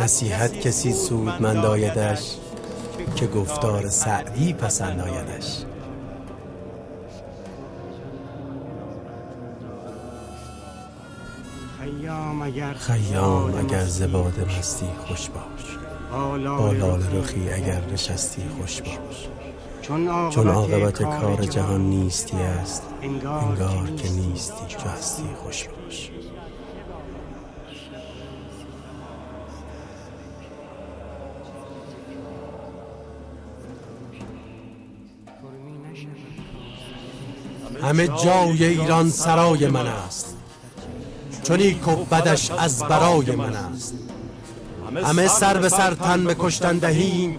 نصیحت کسی سودمند آیدش که گفتار سعدی پسند آیدش. خیام اگر زباد مستی خوش باش. با لال رخی اگر نشستی خوش باش. چون عاقبت کار جهان نیستی است انگار که نیستی. هستی خوش باش. همه جای ایران سرای من است. چونی و بدش از برای من است. همه سر به سر تن به کشتن دهیم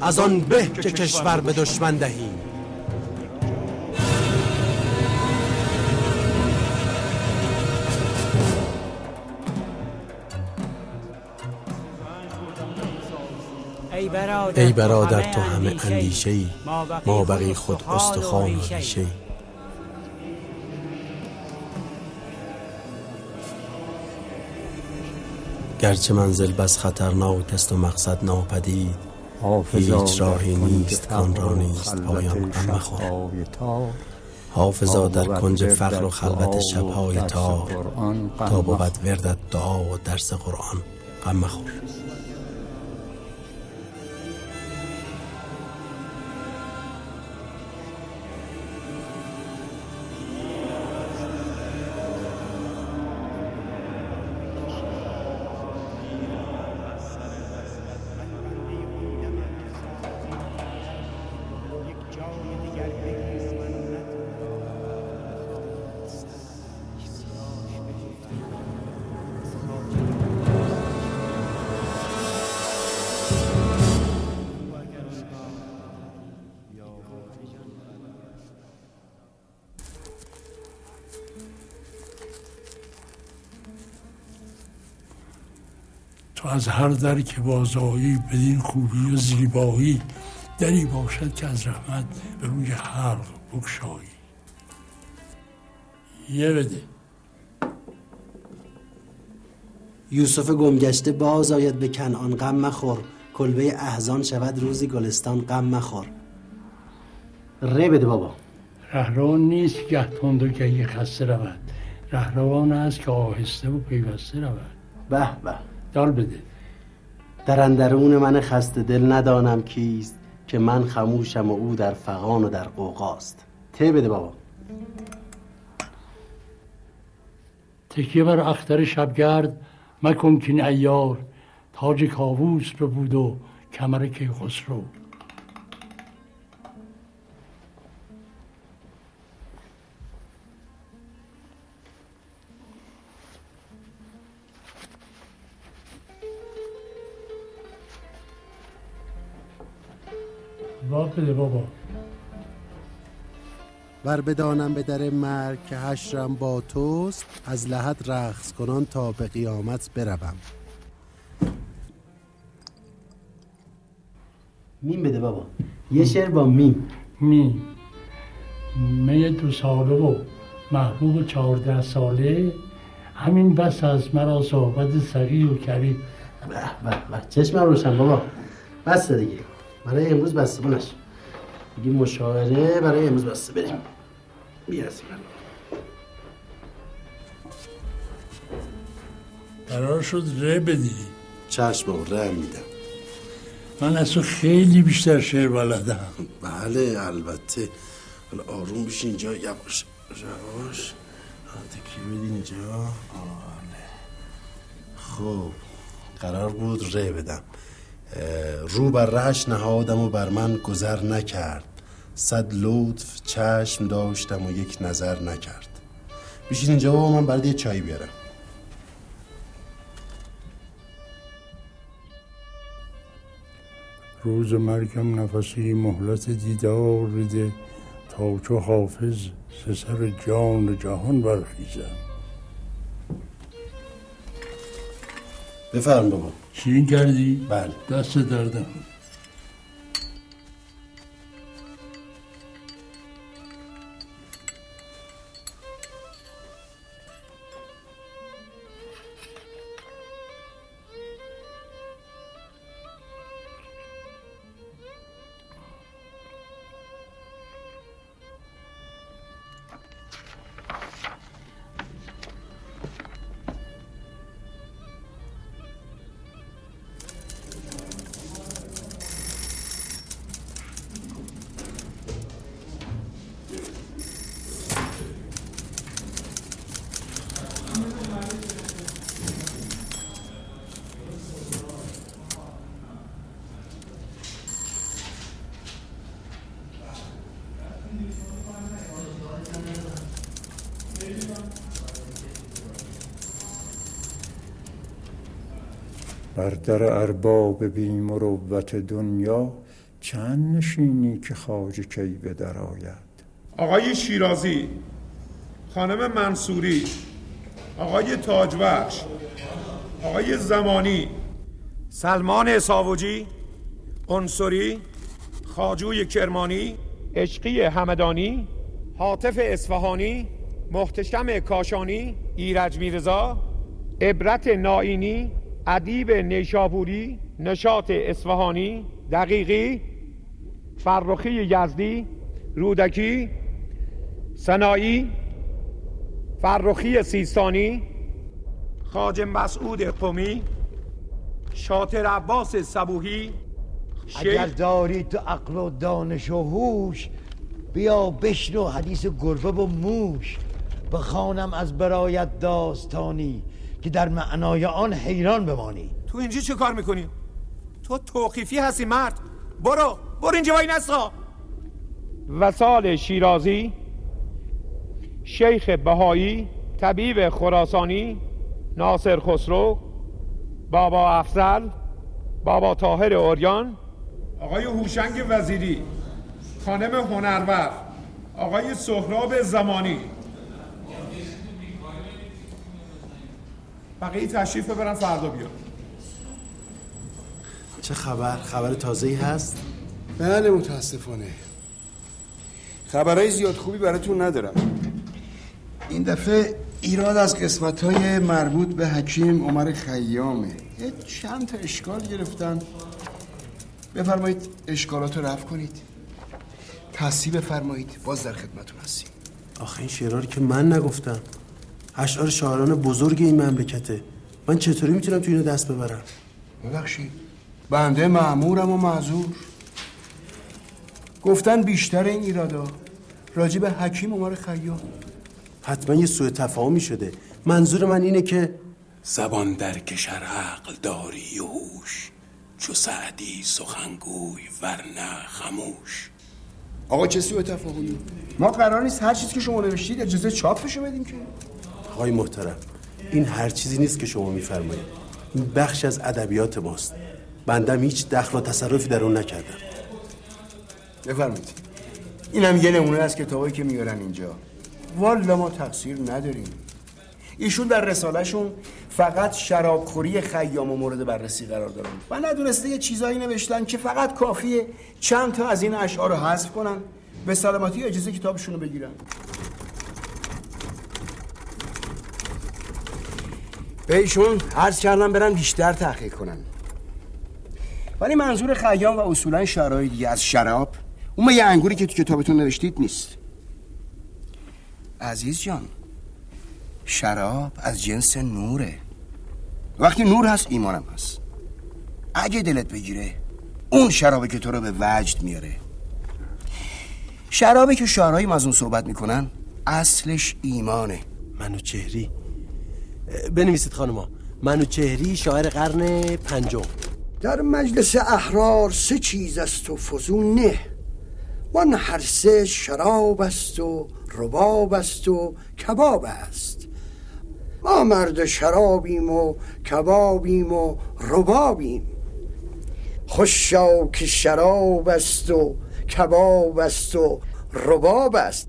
از آن به که کشور به دشمن دهیم. ای برادر تو همه اندیشه ای ما بقی خود استخوان و ریشه گرچه منزل بس خطرناک است و مقصد ناپدید هیچ راهی نیست کان را نیست. پایان غم مخور. حافظا در کنج فقر و خلوت شبهای تا تا بود وردت دعا و درس قرآن. غم مخور. تو از هر در که بازایی بدین خوبی و زیبایی دری باشد که از رحمت به روی حلق بکشایی یه بده. یوسف گمگشته باز آید به کنعان غم مخور. کلبه احزان شود روزی گلستان غم مخور. ره بده بابا. رهروان نیست که گه تند و گهی خسته رود. رهروان است که آهسته و پیوسته رود. به به. دال بده. در اندرون من خسته دل ندانم کیست که من خموشم و او در فغان و در قوقاست ته بده بابا. تکیه بر اختر شبگرد مکن کین ایار تاج کاووس بود و کمر کیخسرو. راه بده بابا. ور بدانم به در مرگ که حشرم با توست از لحد رقص کنان تا به قیامت بروم. میم بده بابا. یه شعر با میم. می می دو ساله و محبوب چهارده ساله. همین بس از مرا صحبت صغیر و کبیر. به به به. چشمم روشن بابا. بس دیگه. برای امروز بسته بونش دیگه مشاوره برای امروز بسته بریم. بیارزیم قرار شد ره بدی. چشم ره میدم. من از تو خیلی بیشتر شعر بلدم. بله البته. حالا آروم بشین اینجا یواش. یواش. تکیه بدین اینجا. آله خب قرار بود ره بدم. رو بر رهش نهادم و بر من گذر نکرد. صد لطف چشم داشتم و یک نظر نکرد. بشین اینجا و من برای یه چای بیارم. روز مرگم نفسی مهلت دیدار بده تا چو حافظ سر جان جهان برخیزم. بفرم بابا. شیرین کردی؟ بله. دست دردم بر در ارباب بی مروت دنیا چند نشینی که خاج کی به در آید؟ آقای شیرازی خانم منصوری آقای تاجوخش آقای زمانی سلمان ساوجی انصری خاجوی کرمانی عشقی همدانی حاطف اصفهانی محتشم کاشانی ایرج میرزا عبرت نائینی ادیب نیشابوری نشاط اصفهانی دقیقی فرخی یزدی رودکی سنایی فرخی سیستانی خاج مسعود قمی شاطر عباس صبوهی اگر داری تو عقل و دانش و هوش بیا بشنو حدیث گربه و موش. بخوانم از برایت داستانی. که در معنای آن حیران بمانی. تو اینجا چه کار می‌کنی؟ تو توقیفی هستی مرد. برو برو اینجا وای نسا وسال شیرازی شیخ بهایی طبیب خراسانی ناصر خسرو بابا افزل بابا تاهر اوریان. آقای هوشنگ وزیری خانم هنرور آقای سهراب زمانی. بقیه تشریف ببرن فردا بیان. چه خبر؟ خبر تازه‌ای هست؟ بله متاسفانه. خبرهای زیاد خوبی براتون ندارم. این دفعه ایراد از قسمت های مربوط به حکیم عمر خیامه. یه چند تا اشکال گرفتن. بفرمایید اشکالات رو رفع کنید. تصیب بفرمایید. باز در خدمتون هستیم. آخه این شعرها که من نگفتم. اشعار شاعران بزرگ این مملکته. من چطوری می‌تونم تو اینو دست ببرم؟ ببخشید. بنده معمورم و معذور. گفتن بیشتر این ایرادا. راجع به حکیم عمر خیام حتما یه سوء تفاهمی شده. منظور من اینه که زبان در کشر عقل داری و هوش. چو سعدی سخنگوی ورنه خموش. آقا چه سوء تفاهمی؟ ما قرار نیست هر چیزی که شما نوشتید اجازه چاپشو بدیم که. آقای محترم این هر چیزی نیست که شما میفرمایید. این بخش از ادبیات ماست. بندم هیچ دخل و تصرفی در اون نکردم. بفرمایید. اینم یه نمونه از کتابایی که میارن اینجا. والا ما تقصیر نداریم. ایشون در رسالهشون فقط شرابخوری خیام و مورد بررسی قرار دارن و ندونسته یه چیزایی نوشتن که فقط کافیه چند تا از این اشعار رو حذف کنن. به سلامتی اجازه کتابشون رو بگیرن. به ایشون عرض کردم برن بیشتر تحقیق کنن ولی منظور خیام و اصولا شرایط دیگه از شراب اون یه انگوری که تو کتابتون نوشتید نیست. عزیز جان شراب از جنس نوره. وقتی نور هست ایمانم هست. اگه دلت بگیره اون شرابی که تو رو به وجد میاره. شرابی که شعرهایی از اون صحبت می‌کنن اصلش ایمانه. منو چهری؟ بنویسید خانما منو چهری شاعر قرن پنجم. در مجلس احرار سه چیز است و فزون نه. وان هر سه شراب است و رباب است و کباب است. ما مرد شرابیم و کبابیم و ربابیم. خوشا که شراب است و کباب است و رباب است.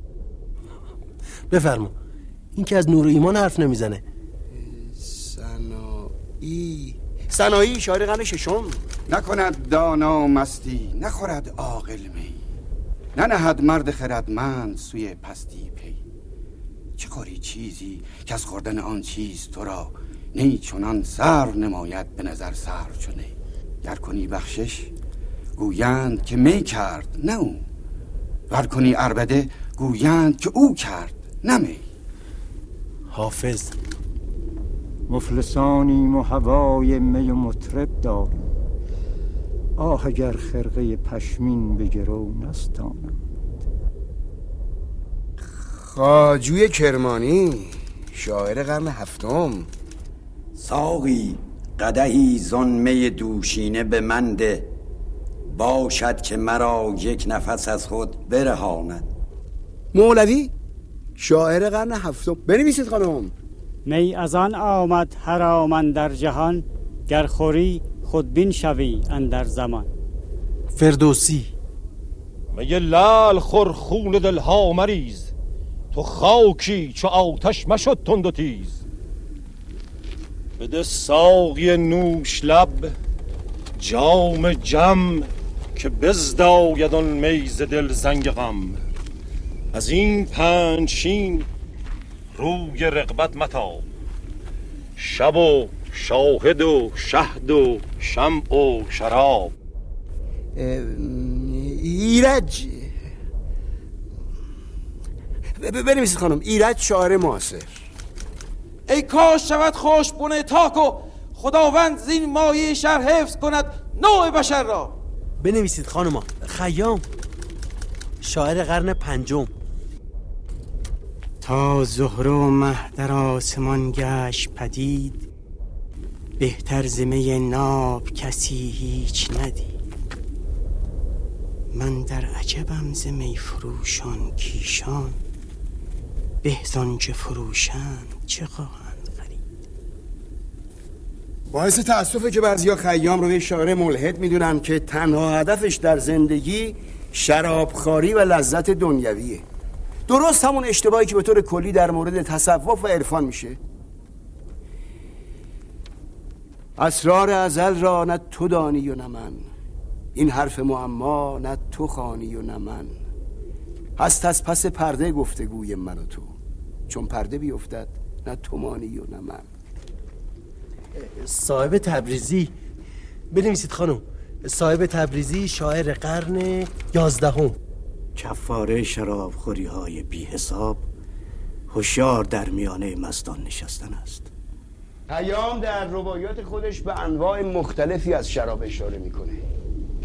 بفرما. این که از نور ایمان حرف نمی‌زنه. سنایی سنایی شاعر قرن ششم. نکند دانا مستی نخورد عاقل می. ننهد مرد خردمند سوی پستی پی. چه خوری چیزی که از خوردن آن چیز تو را نی چنان سر نماید به نظر سر چونه گر کنی بخشش گویند که می کرد نه او. ور کنی اربده گویند که او کرد نه می. حافظ مفلسانیم و هوای می و مطرب داریم. آه اگر خرقه پشمین به گرو نستانم خاجوی کرمانی شاعر قرن هفتم. ساقی قدهی زن می دوشینه به منده باشد که مرا یک نفس از خود برهاند. مولوی شاعر قرن هفتم. بنویسید خانم. می از آن آمد هر آمن در جهان گر خوری خودبین شوی اندر زمان. فردوسی. میگه لال خور خون دلها مریز؟ تو خاکی چو آتش مشد تند و تیز. بده ساقی نوش لب جام جم که بزداید آن میز دل زنگ غم. از این پنجشین روی رقبت متاب. شب و شاهد و شهد و شمع و شراب. ایرج. بنویسید خانم ایرج شاعر معاصر. ای کاش شود خوش بونه تاکو خداوند زین مایه شهر حفظ کند نوع بشر را. بنویسید خانما خیام. شاعر قرن پنجم. تا زهره و مه در آسمان گشت پدید بهتر زمه ناب کسی هیچ ندید. من در عجبم ز می فروشان کیشان بهزان که فروشند چه خواهند خرید. باعث تاسفه که بعضیا خیام رو یه شاعر ملحد می‌دونن که تنها هدفش در زندگی شرابخواری و لذت دنیویه. درست همون اشتباهی که به طور کلی در مورد تصوف و عرفان میشه. اسرار ازل را نه تو دانی و نه من. این حرف معما نه تو خانی و نه من. هست از پس پرده گفتگوی من و تو. چون پرده بیفتد نه تو مانی و نه من. صاحب تبریزی بنویسید خانم. صاحب تبریزی شاعر قرن یازدهم. کفاره شرابخوری های بی حساب هوشیار در میانه مستان نشستن است. پیام در روایات خودش به انواع مختلفی از شراب اشاره می‌کنه.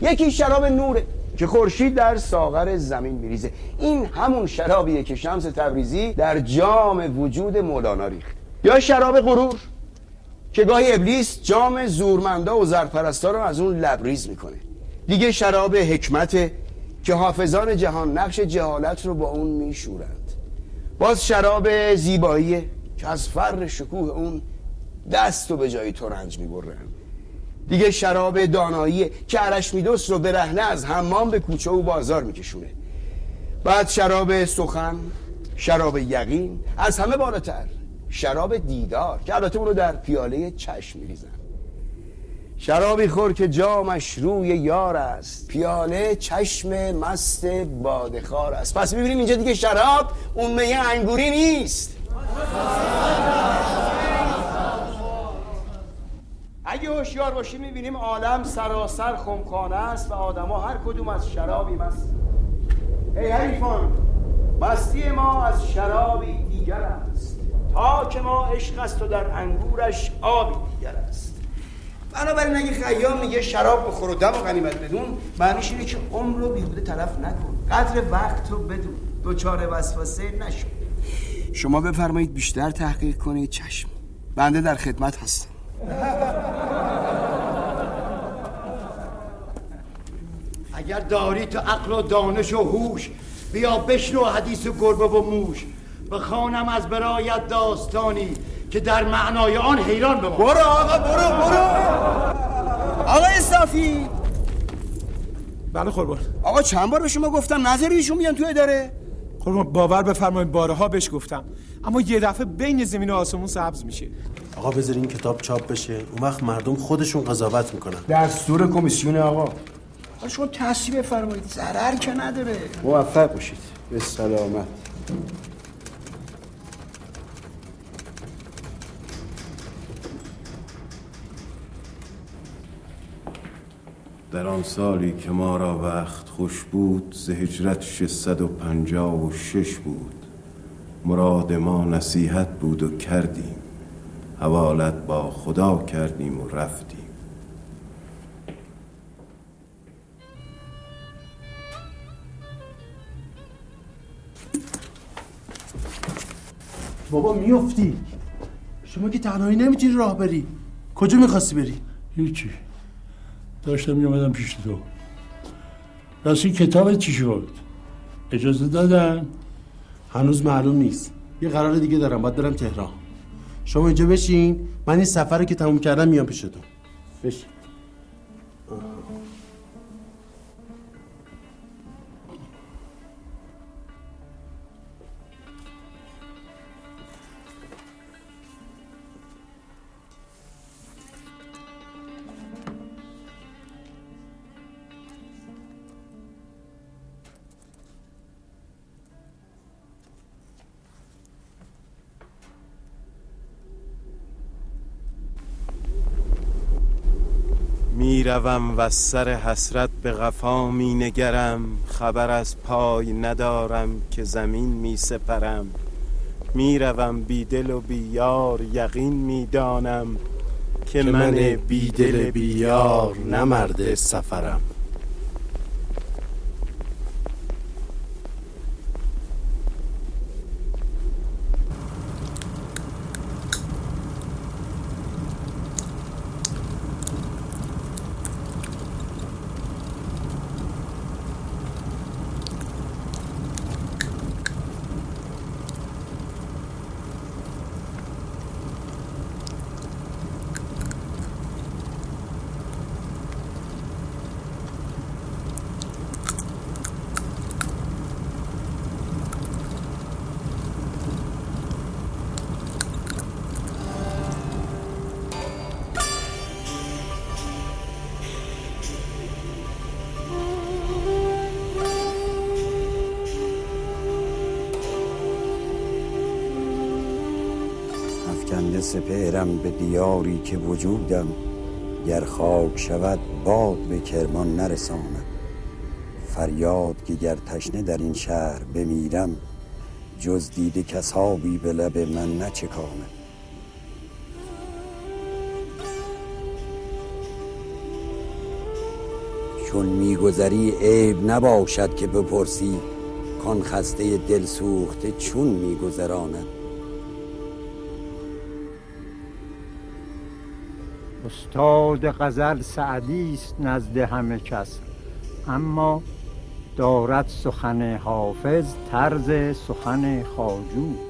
یکی شراب نوره که خورشید در ساغر زمین میریزه. این همون شرابیه که شمس تبریزی در جام وجود مولانا ریخت. یا شراب غرور که گاهی ابلیس جام زورمندا و زرپرستا رو از اون لبریز می‌کنه. دیگه شراب حکمت که حافظان جهان نقش جهالت رو با اون میشورند. باز شراب زیبایی که از فر شکوه اون دست رو به جای ترنج می‌برن دیگه شراب دانایی که میدوست رو برهنه از حمام به کوچه و بازار میکشونه. بعد شراب سخن شراب یقین از همه بالاتر شراب دیدار که البته اونو در پیاله چشم میریزن. شرابی خور که جامش روی یار است. پیاله چشم مست بادخار است. پس می‌بینیم اینجا دیگه شراب اون میه انگوری نیست. اگه هوشیار باشیم می‌بینیم عالم سراسر خمخانه است و آدما هر کدوم از شرابی مست. ای حریفان مستی ما از شرابی دیگر است. تا که ما عشق است و در انگورش آبی دیگر است. بنابراین اگه خیام میگه شراب بخور و دم و غنیمت بدون معنیش اینه که عمر رو بیهوده تلف نکن. قدر وقت رو بدون. دوچار وسوسه نشو. شما بفرمایید بیشتر تحقیق کنید. چشم. بنده در خدمت هستم. اگر داری تو عقل و دانش و هوش بیا بشنو حدیث گربه و موش. بخوانم از برایت داستانی. که در معنای آن حیران بمان برو آقا برو برو. آقا استافی بله قربان. آقا چند بار به شما گفتم؟ نظر ایشون بیان تو اداره قربان باور بفرمایید بارها بهش گفتم. اما یه دفعه بین زمین و آسمون سبز میشه. آقا بذار این کتاب چاپ بشه. اون وقت مردم خودشون قضاوت می‌کنن. دستور کمیسیون آقا. شما تصویب بفرمایید. ضرر که نداره. موفق باشید. به سلامت. در آن سالی که ما را وقت خوش بود ز هجرت ششصد و پنجاه و شش بود. مراد ما نصیحت بود و کردیم. حوالت با خدا کردیم و رفتیم. بابا میفتی شما که تنهایی نمی‌تونی راه بری. کجا می‌خواستی بری؟ هیچی. داشتم میومدم پیش تو. راستی کتاب چی شد؟ اجازه دادن؟ هنوز معلوم نیست. یه قرار دیگه دارم باید برم تهران. شما اینجا بشین من این سفر رو که تموم کردم میام پیشتون بشین. می‌روم و سر حسرت به غفا می نگرم خبر از پای ندارم که زمین می سپرم می‌روم بی دل و بی یار یقین می‌دانم که من بی دل بی یار نه مرد سفرم. سپهرم به دیاری که وجودم گر خاک شود باد به کرمان نرساند. فریاد که گر تشنه در این شهر بمیرم جز دیده کسابی به لب من نچکاند. چون میگذری عیب نباشد که بپرسی کان خسته دل سوخته چون میگذراند. استاد غزل سعدی است نزد همه کس. اما دارد سخن حافظ طرز سخن خواجو.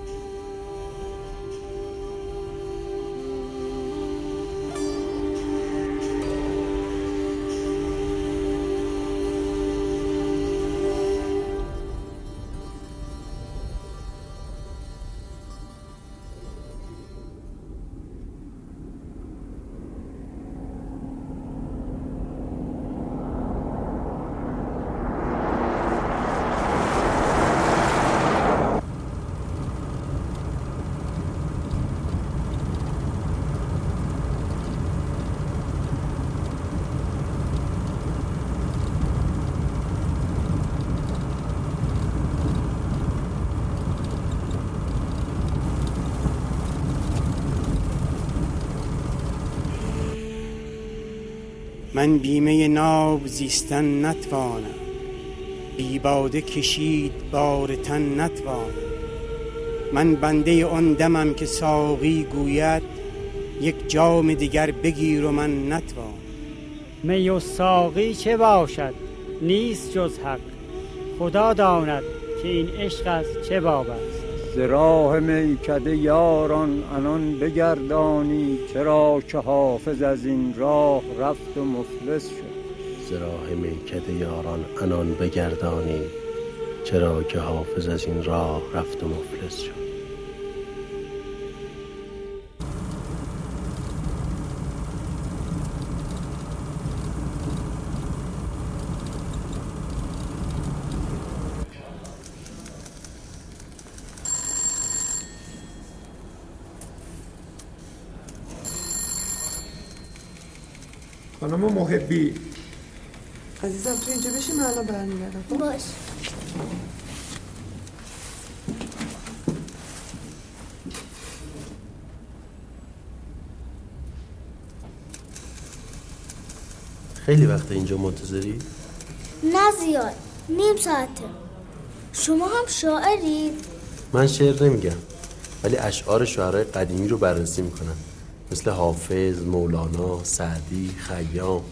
من بیمه ناب زیستن نتوانم. بی باده کشید بار تن نتوانم. من بنده آن دمم که ساقی گوید یک جام دیگر بگیر و من نتوانم. می و ساقی چه باشد؟ نیست جز حق. خدا داند که این عشق از چه باب است ز راه میکده یاران انان بگردانی چرا که حافظ از این راه رفت و مفلس شد. ز راه میکده یاران انان بگردانی چرا که حافظ از این راه رفت و مفلس شد. محبی عزیزم تو اینجا بشی من الان برمیگردم. خب؟ باش. خیلی وقت اینجا منتظری؟ نه زیاد نیم ساعته. شما هم شاعرید؟ من شعر نمیگم ولی اشعار شعرهای قدیمی رو بررسی می‌کنم. مثل حافظ، مولانا، سعدی، خیام.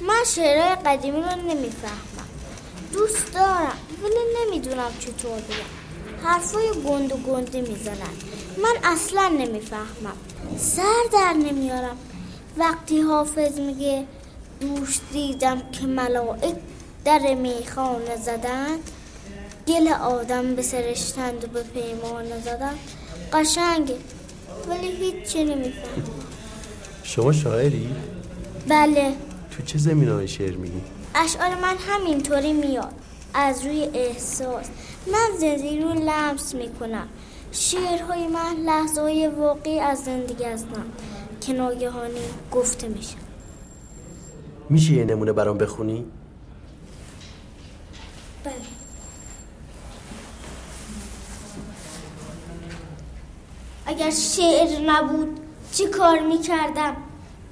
من شعرهای قدیمی رو نمی‌فهمم. دوست دارم ولی نمی‌دونم چطور بگم. حرفای گند و گنده می‌زنن. من اصلا نمی‌فهمم. سر در نمیارم. وقتی حافظ میگه دوش دیدم که ملائک در میخانه زدند گل آدم به سرشتند و به پیمانه زدند قشنگه ولی هیچی نمیفهم شما شاعری؟ بله تو چه زمین های شعر میگی؟ اشعار من همینطوری میاد از روی احساس من زندگی رو لمس می‌کنم شعرهای من لحظه های واقعی از زندگی هستم که ناگهانی گفته میشه میشه یه نمونه برام بخونی؟ بله اگر شعر نبود چی کار می‌کردم؟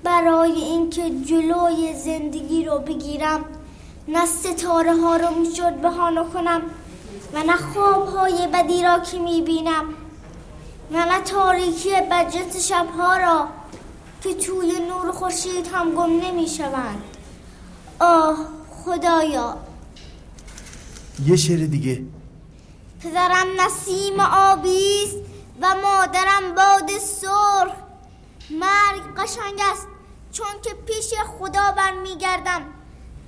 برای اینکه جلوی زندگی رو بگیرم. نه ستاره ها رو می‌شد بهانه کنم و نه خواب های بدی را که می‌بینم. و نه تاریکی بجت شبها را که توی نور خورشید هم گم نمی‌شوند. آه خدایا. یه شعر دیگه. پدرم نسیم آبیست و مادرم باد سرخ. مرگ قشنگ است چون که پیش خدا برمیگردم.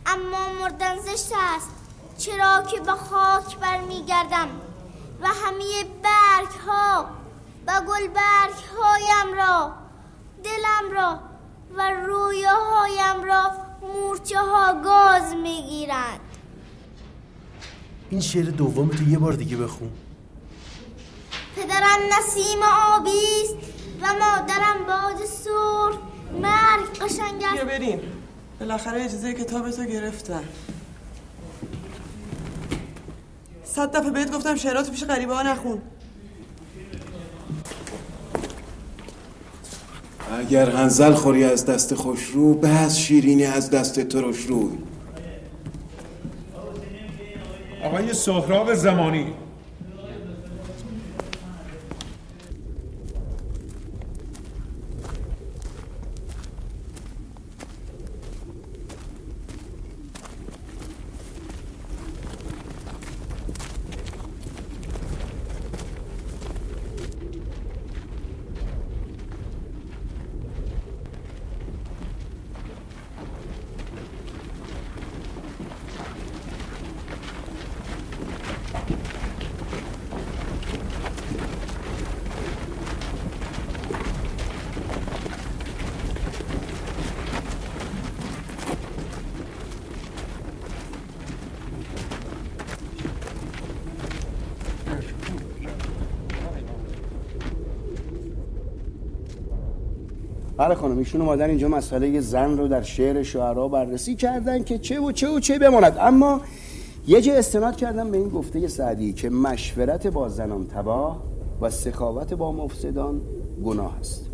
اما مردن زشت است چرا که به خاک برمیگردم. و همه برگ ها و گل برگ هایم را دلم را و رویه هایم را مورچه ها گاز می‌گیرند. این شعر دوم تو یه بار دیگه بخون. پدرم نسیم آبیست و مادرم باد سرخ مرگ قشنگ است بیا بریم. بالاخره اجازه کتابتو گرفتم صد دفعه بهت گفتم شعراتو پیش غریبه ها نخون. اگر هنزل خوری از دست خوشرو به از شیرینی از دست ترش روی آقای سهراب زمانی. بله خانم ایشون اومدن اینجا مسئله زن رو در شعر شعرها بررسی کردن که چه و چه و چه بماند. اما یه جا استناد کردم به این گفته سعدی که مشورت با زنان تباه و سخاوت با مفسدان گناه است.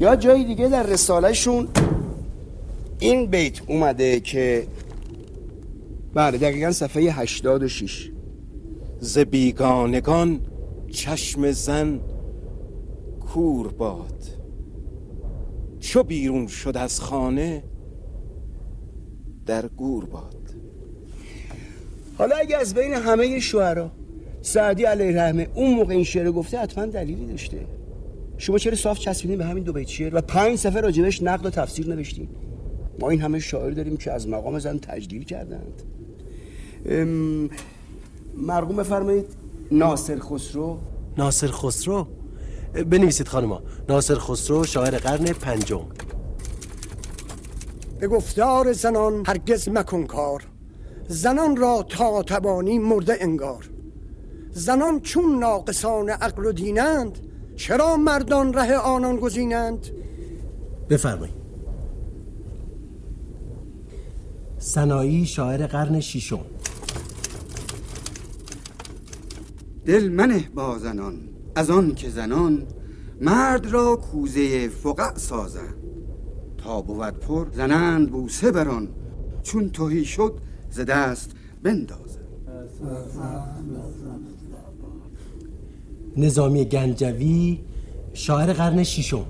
یا جای دیگه در رسالهشون این بیت اومده که بله دقیقا صفحه 86 ز بیگانگان چشم زن کور باد چو بیرون شد از خانه در گور باد. حالا اگه از بین همه شعرا سعدی علیه رحمه اون موقع این شعر گفته حتما دلیلی داشته. شما چرا صاف چسبیدین به همین دو بیت شعر و پنج صفحه راجبش نقد و تفسیر نوشتین؟ ما این همه شاعر داریم که از مقام زن تجلیل کردند. مرقوم بفرمایید ناصر خسرو. ناصر خسرو؟ بنویسید خانما ناصر خسرو شاعر قرن پنجم. به گفتار زنان هرگز مکن کار. زنان را تا توانی مرده انگار. زنان چون ناقصان عقل و دینند چرا مردان ره آنان گزینند؟ بفرمایید. سنایی شاعر قرن ششم. دل منه با زنان. از آن که زنان مرد را کوزه فقع سازند. تا بود پر زنند بوسه بران چون توهی شد ز دست بندازند. نظامی گنجوی شاعر قرن ششم.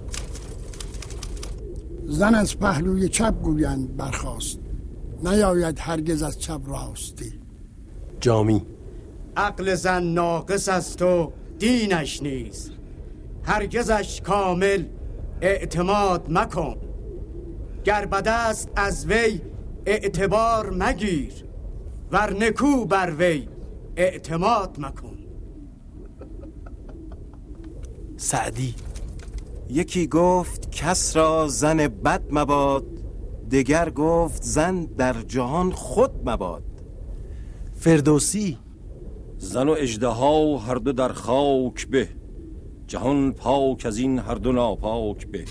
زن از پهلوی چپ گویند برخاست نیاید هرگز از چپ راستی. جامی. عقل زن ناقص است و دینش نیست. هرگزش کامل اعتماد مکن. گر است از وی اعتبار مگیر ور نکو بر وی اعتماد مکن. سعدی یکی گفت کس را زن بد مباد دگر گفت زن در جهان خود مباد. فردوسی زن و اجدها هر دو در خاک به. جهان پاک از این هر دو ناپاک به.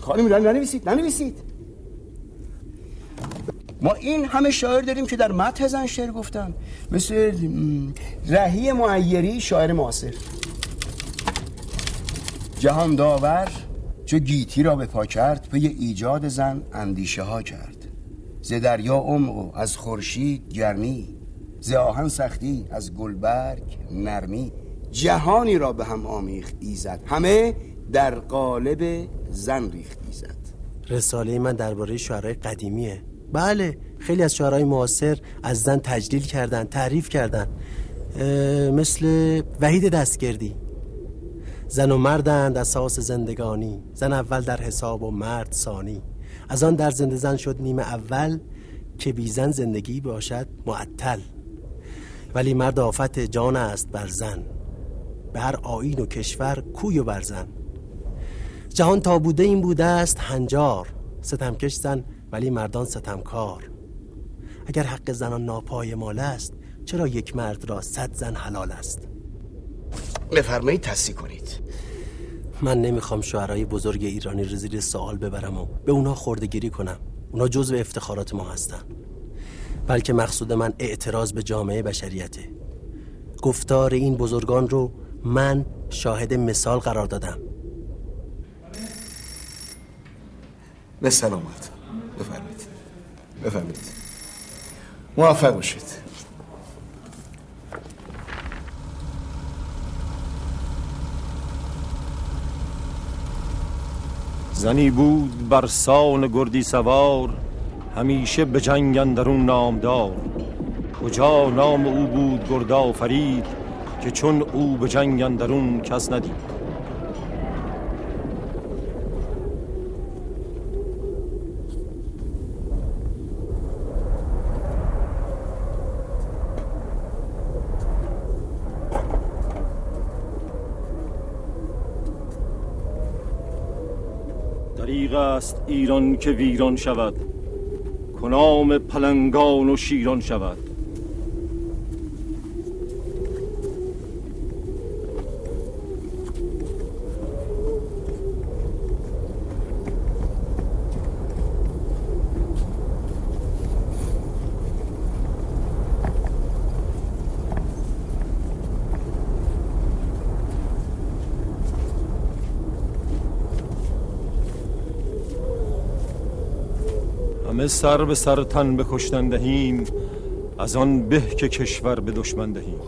خانم ننویسید ننویسید. ما این همه شاعر داریم که در متن زن شعر گفتن. مثل رهی معیری شاعر معاصر. جهان داور چو گیتی را به پا کرد پی ایجاد زن اندیشه ها کرد. ز دریا عمق از خورشید گرمی ز آهن سختی از گلبرگ نرمی. جهانی را به هم آمیخت ایزد همه در قالب زن ریخت ایزد. رساله من درباره شعرهای قدیمیه. بله خیلی از شعرهای معاصر از زن تجلیل کردن تعریف کردن. مثل وحید دستگردی. زن و مردند اساس زندگانی زن اول در حساب و مرد ثانی. از آن در زنده زن شد نیمه اول که بی زن زندگی باشد معطل. ولی مرد آفت جان است بر زن. به هر آین و کشور کوی و برزن جهان تا بوده این بوده است هنجار. ستمکش زن ولی مردان ستمکار. اگر حق زنان ناپای مال است چرا یک مرد را صد زن حلال است؟ بفرمایید تصحیح کنید. من نمی‌خوام شعرهای بزرگ ایرانی رو زیر سوال ببرم و به اونا خوردگیری کنم. اونا جزو افتخارات ما هستن. بلکه مقصود من اعتراض به جامعه بشریته. گفتار این بزرگان رو من شاهد مثال قرار دادم. به سلامت. بفرمید بفرمید موفق باشید. زنی بود بر سان گردی سوار همیشه به جنگ اندرون نامدار. کجا نام او بود گردا فرید که چون او به جنگ اندرون کس ندید؟ است ایران که ویران شود. کنام پلنگان و شیران شود. همه سر به سر تن بکشتن دهیم از آن به که کشور به دشمن دهیم.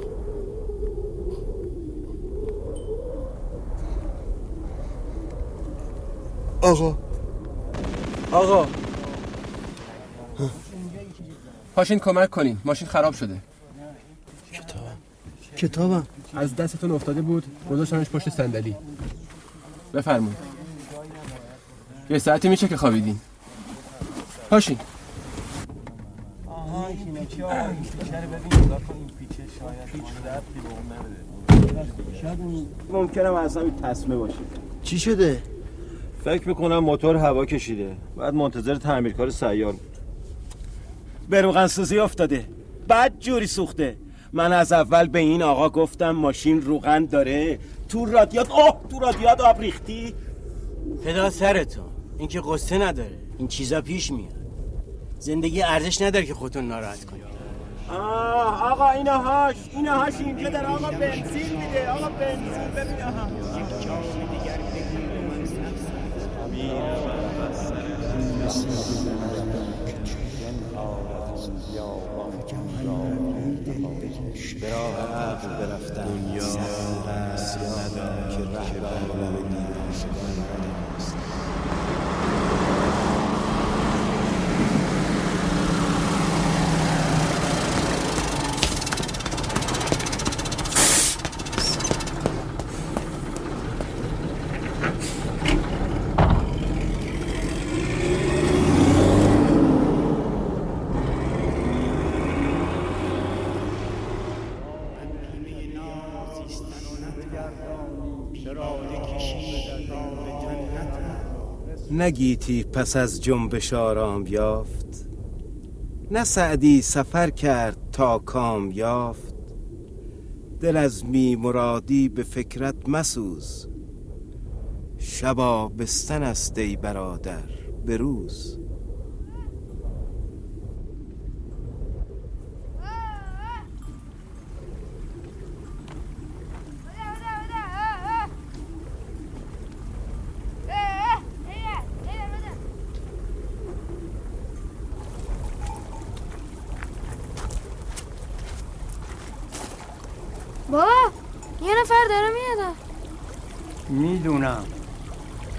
آقا. آقا. پاشین کمک کنین ماشین خراب شده. کتاب کتابم؟ از دستتون افتاده بود گذاشتمش پشت صندلی. بفرمایید. یه ساعتی میشه که خوابیدین. پاشین ممکنم اصلا این تصمه باشه. چی شده؟ فکر می‌کنم موتور هوا کشیده. بعد منتظر تعمیرکار سیار. بروغن سوزی افتاده. بعد جوری سوخته. من از اول به این آقا گفتم ماشین روغن داره. تو رادیات اوه تو رادیات آب ریختی. پدا سرتون این که قصه نداره این چیزا پیش میاد. زندگی ارزش نداره که خودتون ناراحت کنید. آه آقا اینا هاش اینا هاش اینجا در آقا بنزین میده آقا بنزین ببین آها. به راه عقل برفتم دنیا ندارم که رهبر نگیتی پس از جنبش آرام یافت. نه سعدی سفر کرد تا کام یافت. دل از می مرادی به فکرت مسوز. شبا بستن است ای برادر به روز بابا یه نفر داره میاد می‌دونم.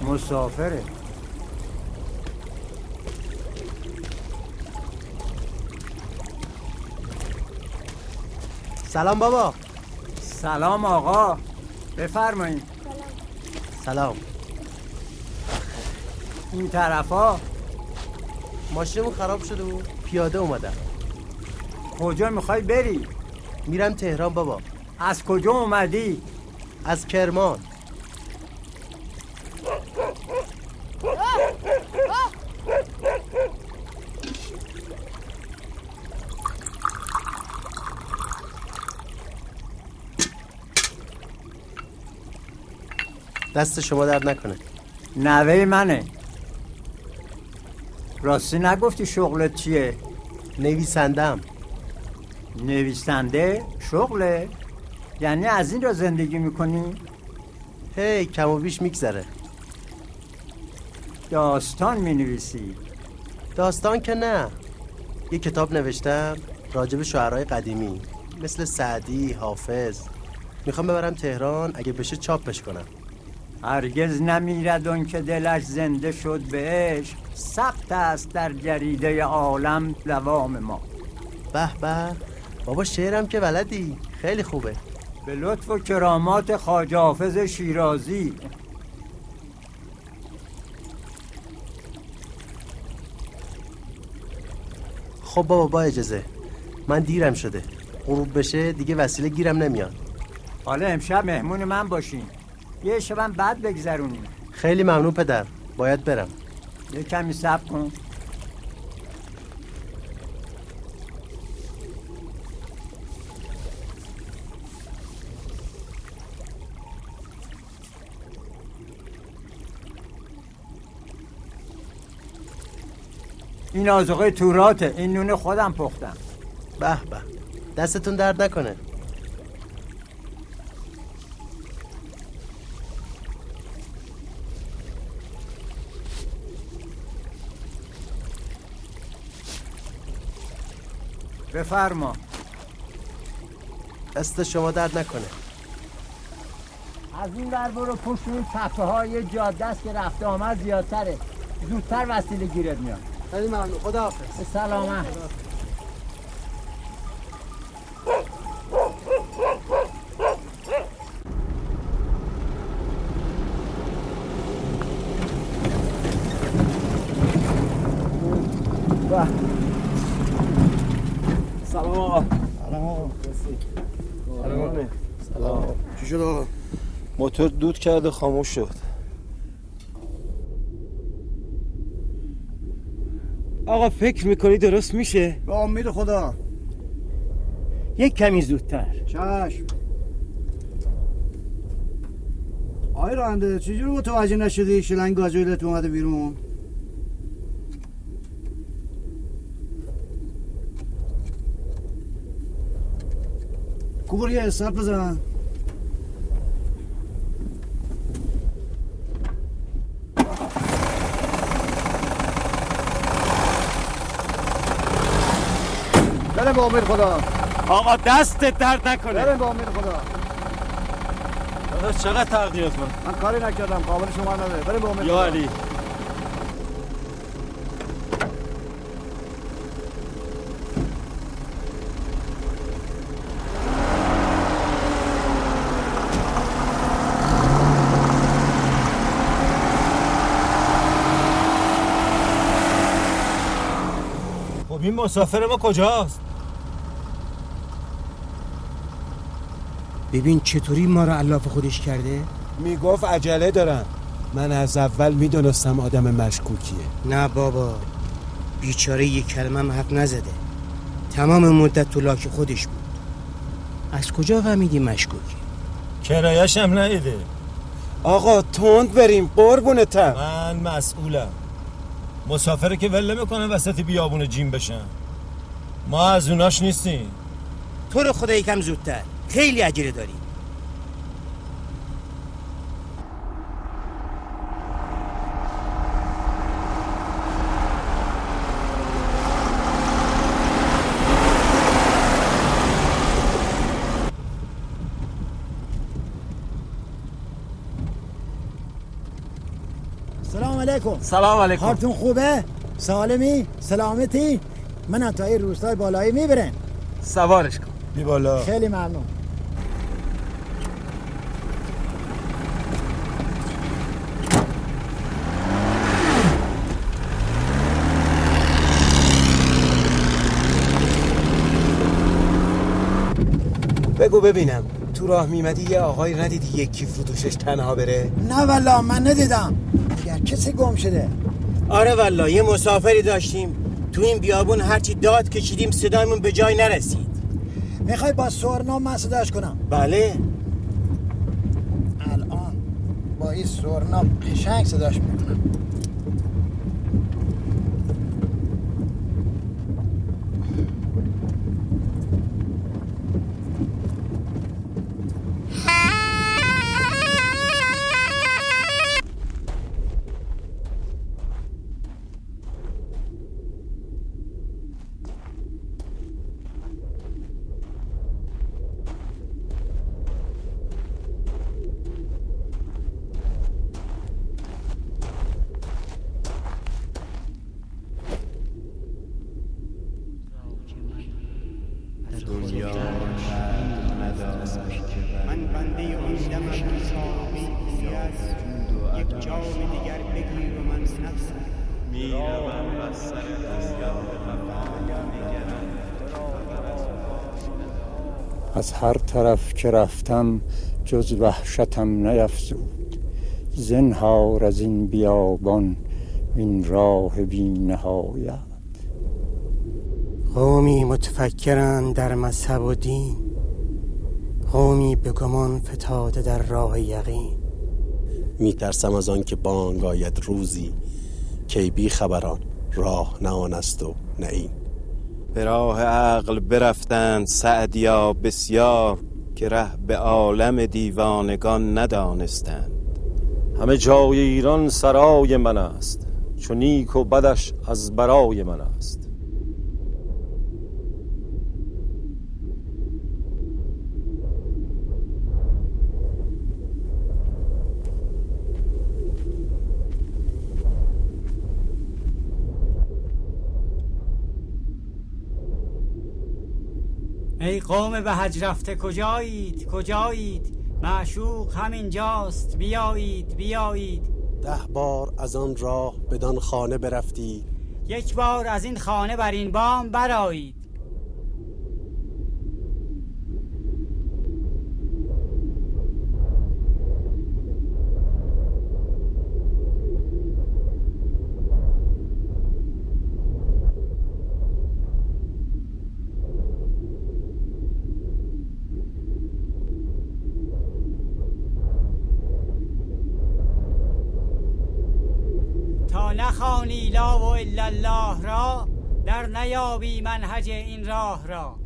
مسافره. سلام بابا. سلام آقا. بفرمایید. سلام. این طرفا؟ ماشینمون خراب شده و پیاده اومدم کجا می‌خوای بری؟ میرم تهران بابا. از کجا اومدی؟ از کرمان. دست شما درد نکنه نوه منه راستی نگفتی شغلت چیه؟ نویسندم نویسنده؟ شغله؟ یعنی از این را زندگی می‌کنی؟ هی کم و بیش میگذره داستان می‌نویسی داستان که نه یه کتاب نوشتم راجب شعرهای قدیمی مثل سعدی، حافظ می‌خوام ببرم تهران اگه بشه چاپش کنم هرگز نمیرد اون که دلش زنده شد به عشق ثبت است در جریده عالم دوام ما. به به بابا شعرم که ولدی خیلی خوبه. به لطف و کرامات خواجه حافظ شیرازی. خب بابا با اجازه. من دیرم شده. غروب بشه دیگه وسیله گیرم نمیاد. حالا امشب مهمون من باشین یه شبم بعد بگذرونیم. خیلی ممنون پدر. باید برم. یه کمی صبر کن. این آزوقه توراته. این نون خودم پختم. به به. دستتون درد نکنه. بفرما. دست شما درد نکنه. از این ور برو پشت این تپه های جاده است که رفته آمد زیادتره. زودتر وسیله گیرت میاد. خیلی ممنون. خدا حافظ سلامت سلام آقا سلام آقا سلام سلام چی شد آقا موتور دود کرده خاموش شد. آقا فکر می‌کنی درست میشه؟ به امید خدا. یک کمی زودتر. چشم. آی رانده چجور متوجه نشدی شلنگ گازویلت اومده بیرون؟ کوبر یه بزن. به امید خدا. آقا دست درد نکنه. بریم به امید خدا. داداش چقدر تقدیرت من من کاری نکردم قابل شما نداره. بریم به امید یا. علی. خب این مسافر ما کجاست؟ ببین چطوری ما رو علاف خودش کرده؟ می‌گفت عجله دارم. من از اول می‌دونستم آدم مشکوکیه. نه بابا. بیچاره یک کلمه هم حرف نزده. تمام مدت تو لاک خودش بود. از کجا فهمیدی مشکوکی؟ کرایش هم نیده آقا تند بریم. قربونتم. من مسئولم. مسافره که وله می‌کنه وسط بیابون جیم بشن. ما از اوناش نیستیم. تو رو خدا یکم زودتر. خیلی عجله داری. سلام علیکم. سلام علیکم. حالتون خوبه؟ سالمی؟ سلامتی؟ من تا این روستای بالایی می‌برم. سوارش کن. بی بالا. خیلی ممنون. بگو ببینم. تو راه میمدی یه آقای ندیدی یک کیف رو دوشش تنها بره؟ نه والا من ندیدم. اگر کسی گم شده؟ آره والا یه مسافری داشتیم. تو این بیابون هرچی داد کشیدیم صدایمون به جای نرسید. می‌خوای با سورنا من صداش کنم؟ بله. الان با این سورنا قشنگ صداش می‌کنم طرف که رفتم جز وحشتم نیفزود. زنهار از این بیابان این راه بی نهایت. قومی متفکرند در مذهب و دین. قومی به گمان فتاده در راه یقین. میترسم از آن که بانگ آید روزی کی بی خبران راه نه آن است و نه این. به راه عقل برفتند سعدیا بسیار که ره به عالم دیوانگان ندانستند. همه جای ایران سرای من است چو نیک و بدش از برای من است. ای قوم به حج رفته کجایید؟ کجایید؟ معشوق همینجاست بیایید بیایید. ده بار از آن راه بدان خانه برفتی. یک بار از این خانه بر این بام برایید نخانی لا و الا الله را در نیابی منهج این راه را.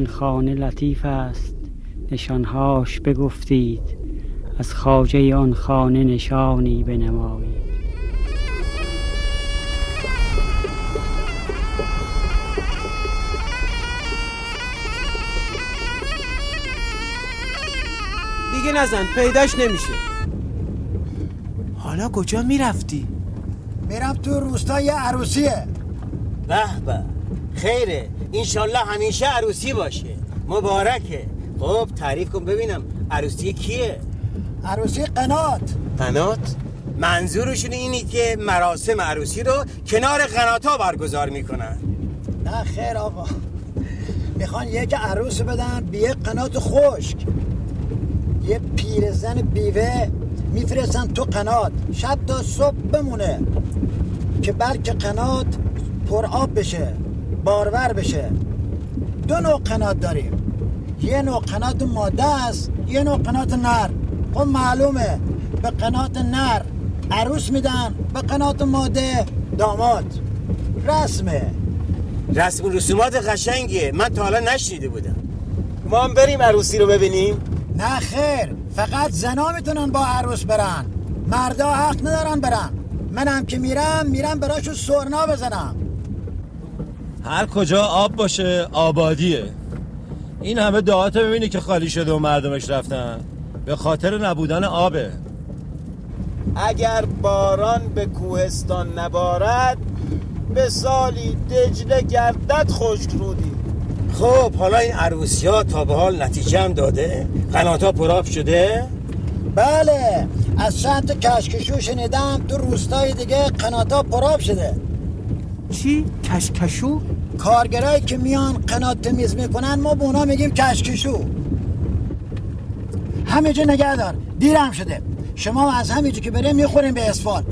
آن خانه لطیف است. نشانهاش بگفتید. از خواجه آن خانه نشانی بنمایید. دیگه نزن پیداش نمیشه. حالا کجا می‌رفتی؟ میرم تو روستا یه عروسیه. به به. خیره. انشالله همیشه عروسی باشه. مبارکه. خب تعریف کن ببینم. عروسی کیه؟ عروسی قنات. قنات؟ منظورشون اینی که مراسم عروسی رو کنار قناتا برگزار می‌کنن. نه خیر آقا. می‌خوان یک عروس بدن به یک قنات خشک. یه پیرزن بیوه میفرستن تو قنات. شب تا صبح بمونه که بلکه قنات پر آب بشه. بارور بشه. دو نوع قنات داریم. یه نوع قنات ماده است یه نوع قنات نر. خب معلومه. به قنات نر عروس میدن به قنات ماده داماد. رسمه. رسم و رسومات قشنگیه. من تا حالا نشنیده بودم. ما هم بریم عروسی رو ببینیم. نه خیر. فقط زنا می‌تونن با عروس برن. مردا حق ندارن برن. منم که میرم میرم براشو سرنا بزنم. هر کجا آب باشه آبادیه. این همه دعات ببینی که خالی شده و مردمش رفتن. به خاطر نبودن آبه. اگر باران به کوهستان نبارد به سالی دجله گردد خشک رودی. خب حالا این عروسی ها تا به حال نتیجه هم داده؟ قناتا پراب شده؟ بله از چند تا کشکشو شنیدم تو روستای دیگه قناتا پراب شده. چی؟ کشکشو؟ کارگرایی که میان قنات تمیز می‌کنن ما به اونا میگیم کشکشو همینجا نگه دار دیرم شده شما از همینجا که بریم می‌خوریم به اسفالت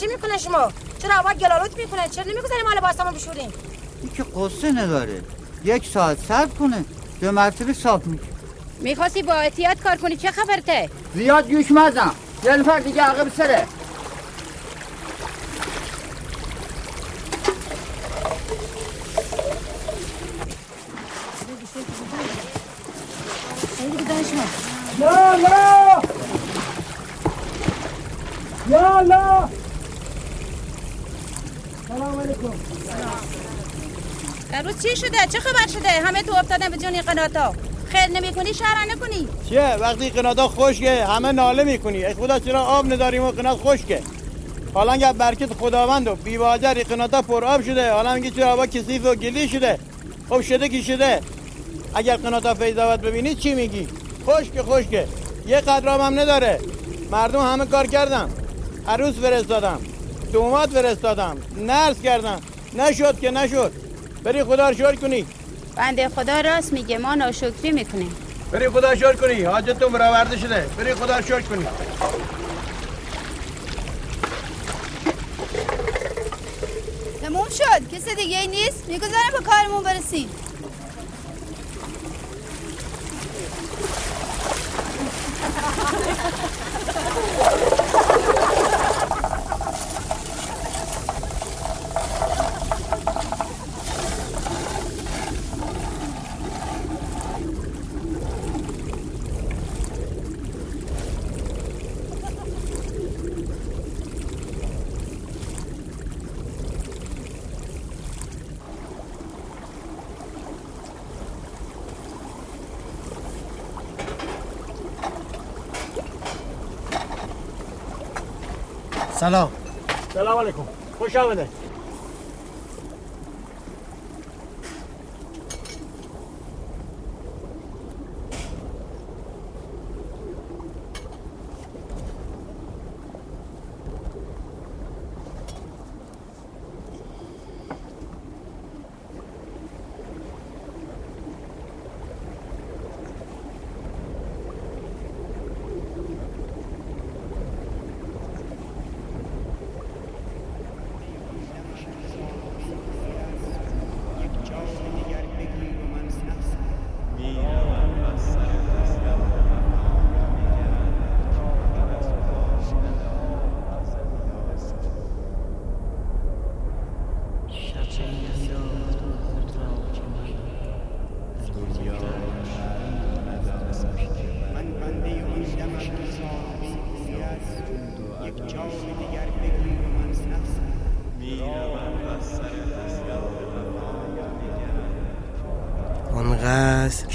چی می‌کنه شما؟ چرا هوا گلالوت می‌کنه چرا نمی‌گذاریم مال باستمون بشوریم؟ این که قصه نداره یک ساعت صبر کنه. دو مرتبه صاف میشه. می‌خواستی با احتیاط کار کنی؟ چه خبرته؟ زیاد گوش مزن. یه نفر دیگه عقب سره یالا یالا سلام علیکم امروز چی خبر شده همه تو افتادن به جون قناتا. خیر نمی‌کنی شهر نکنی. چیه؟ وقتی قناتا خشکه همه ناله می‌کنی. ای خدا چرا آب نداریم و قنات خشکه؟ حالا اگر برکت خداوند و بیواجر قناتا پر آب شده. حالا میگی چرا آبا کثیف و گلی شده. خب شده کی شده. اگر قناتا فیضاوت ببینی چی میگی؟ خشک خشکه. یه قدر آب هم نداره. مردم همه کار کردم عروس فرستادم. دومات فرستادم. نرس کردم. نشد که نشد. بری خدا رو شکر کنی. بنده خدا راست میگه ما ناشکری می‌کنیم. بری خدا شکر کنی حاجتتون برآورده شده. بری خدا شکر کنی. تموم شد کسی دیگه نیست؟ می‌گذاریم به کارمون برسیم. سلام. سلام علیکم. خوش آمده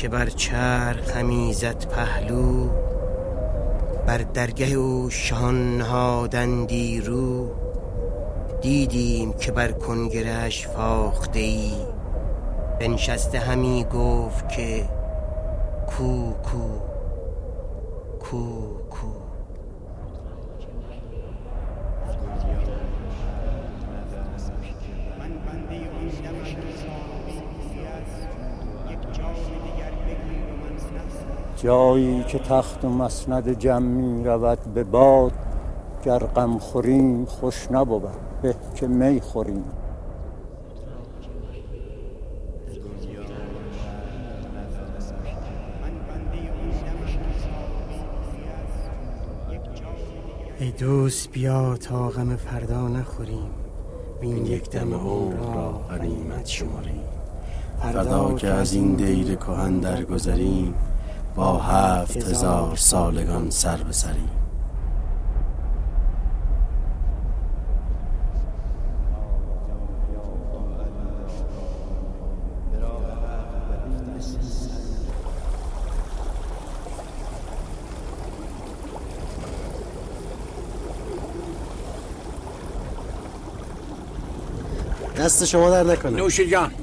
که بر چرخ همیزد پهلو بر درگه او شان نهادندی رو دیدیم که بر کنگرش فاخته ای بنشسته همی گفت که کو کو کو کو. جایی که تخت و مسند جمع می رود به باد گر غم خوریم خوش نبود به که می خوریم. ای دوست بیا تا غم فردا نخوریم. این یک دم عمر را غنیمت شماریم. فردا که از این دیر کهن درگذریم. با هفت هزار سالگان سر بسریم دست شما در نکنه. نوش جان.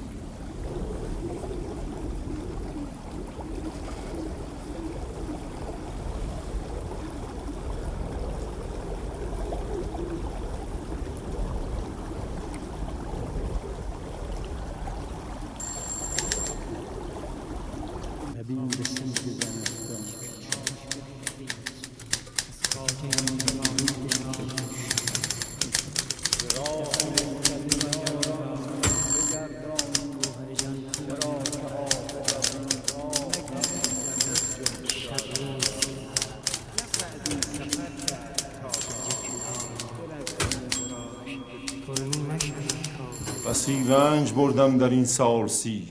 بردم در این سالسی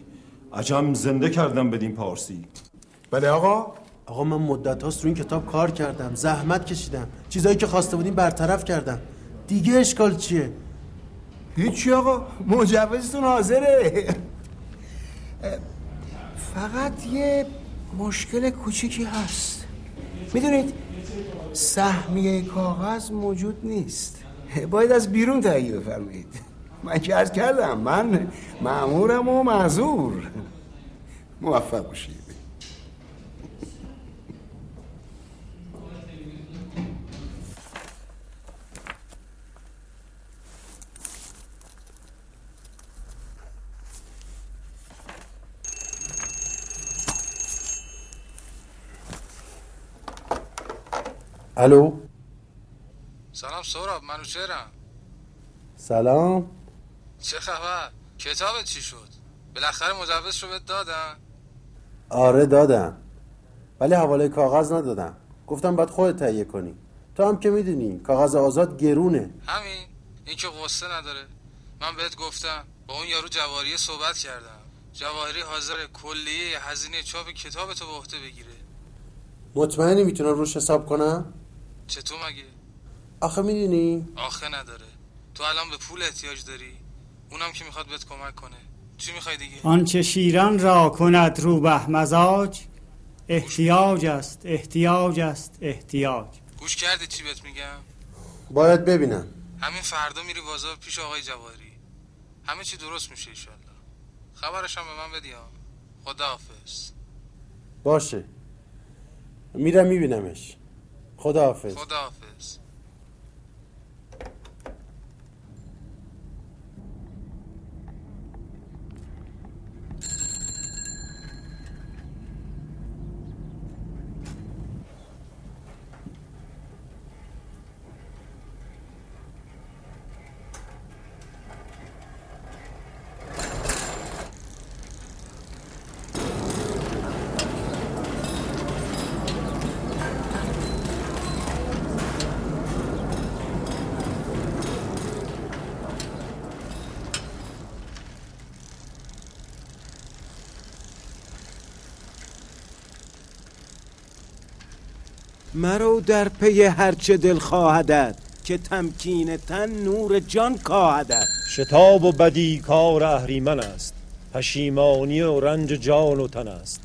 عجم زنده کردم بدین پارسی. بله آقا. آقا من مدت هاست رو این کتاب کار کردم. زحمت کشیدم. چیزایی که خواسته بودیم برطرف کردم. دیگه اشکال چیه؟ هیچی آقا. مجوزتون حاضره. فقط یه مشکل کوچیکی هست. می‌دونید سهمیه کاغذ موجود نیست. باید از بیرون تهیه بفرمایید. من که عرض کردم من معمورم و معذور. موفق باشید الو؟ سلام سهراب منوچهرم سلام. چه خبر؟ کتابت چی شد؟ بالاخره مجوز رو بهت دادن آره دادم. ولی حواله کاغذ ندادم. گفتم باید خودت تهیه کنی. تو هم که می‌دونی کاغذ آزاد گرونه. همین. این که قصه نداره. من بهت گفتم با اون یارو جواریه صحبت کردم. جواهری حاضر کلیه هزینه چاپ کتابتو به عهده بگیره. مطمئنی می‌تونم روش حساب کنم؟ چطور مگه؟ آخه می‌دونی؟ آخه نداره. تو الان به پول احتیاج داری؟ اونم که می‌خواد بهت کمک کنه. چی می‌خوای دیگه؟ آنچه شیران را کند روبه مزاج احتیاج است احتیاج است احتیاج. گوش کردی چی بهت میگم؟ باید ببینم. همین فردا میری بازار پیش آقای جواهری همه چی درست میشه ایشالله. خبرش هم به من بدی ها. خداحافظ. باشه. میرم میبینمش. خداحافظ. خداحافظ. مرو در پی هرچه دل خواهدت که تمکین تن نور جان کاهدت. شتاب و بدی کار اهریمن است پشیمانی و رنج جان و تن است.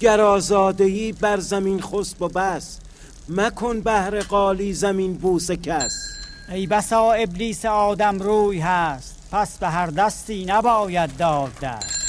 گر آزادگی بر زمین خسب و بس مکن بهر قالی زمین بوس کس. ای بسا ابلیس آدم روی هست پس به هر دستی نباید داد دست.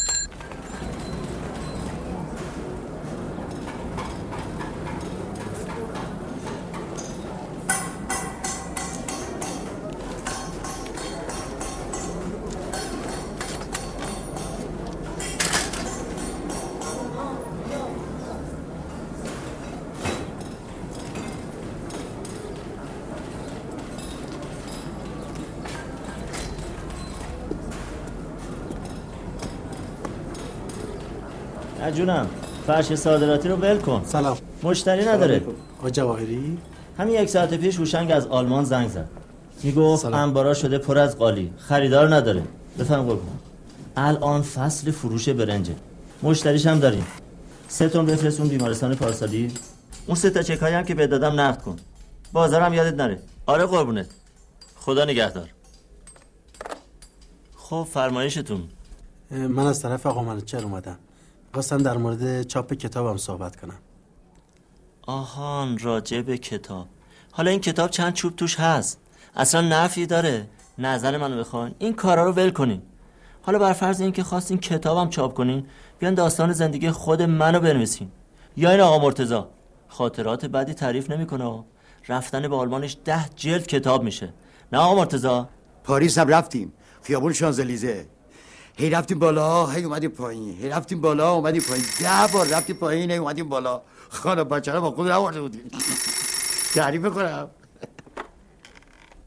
جونم فرش صادراتی رو ول کن. سلام. مشتری نداره. آقا جواهری؟ همین یک ساعت پیش هوشنگ از آلمان زنگ زد. می‌گفت انبارا شده پر از قالی خریدار نداره. بفهم قربون الان فصل فروش برنجه مشتریش هم داریم. سه تون بفرستون بیمارستان پارسالی. اون سه تا چکایی هم که به دادم نقد کن. بازارم یادت نره. آره قربونت. خدا نگهدار. خب فرمایشتون. من از طرف آقا منوچهر اومدم. خواستم در مورد چاپ کتابم صحبت کنم. آهان راجع به کتاب. حالا این کتاب چند چوب توش هست؟ اصلا نفی داره. نظر منو بخواین. این کارا رو ول کنین. حالا بر فرض اینکه خواستین کتابم چاپ کنین بیان داستان زندگی خود منو بنویسین. یا این آقا مرتزا خاطرات بعدی تعریف نمی‌کنه. رفتن به آلمانش ده جلد کتاب میشه. نه آقا مرتزا پاریس هم رفتیم. خیابون شانزلیزه. هی رفتیم بالا هی اومدیم پایین. هی رفتیم بالا اومدیم پایین. ده بار رفتیم پایین هی اومدیم بالا. خانم بچه رو با خود نورده بودیم. تعریف کنم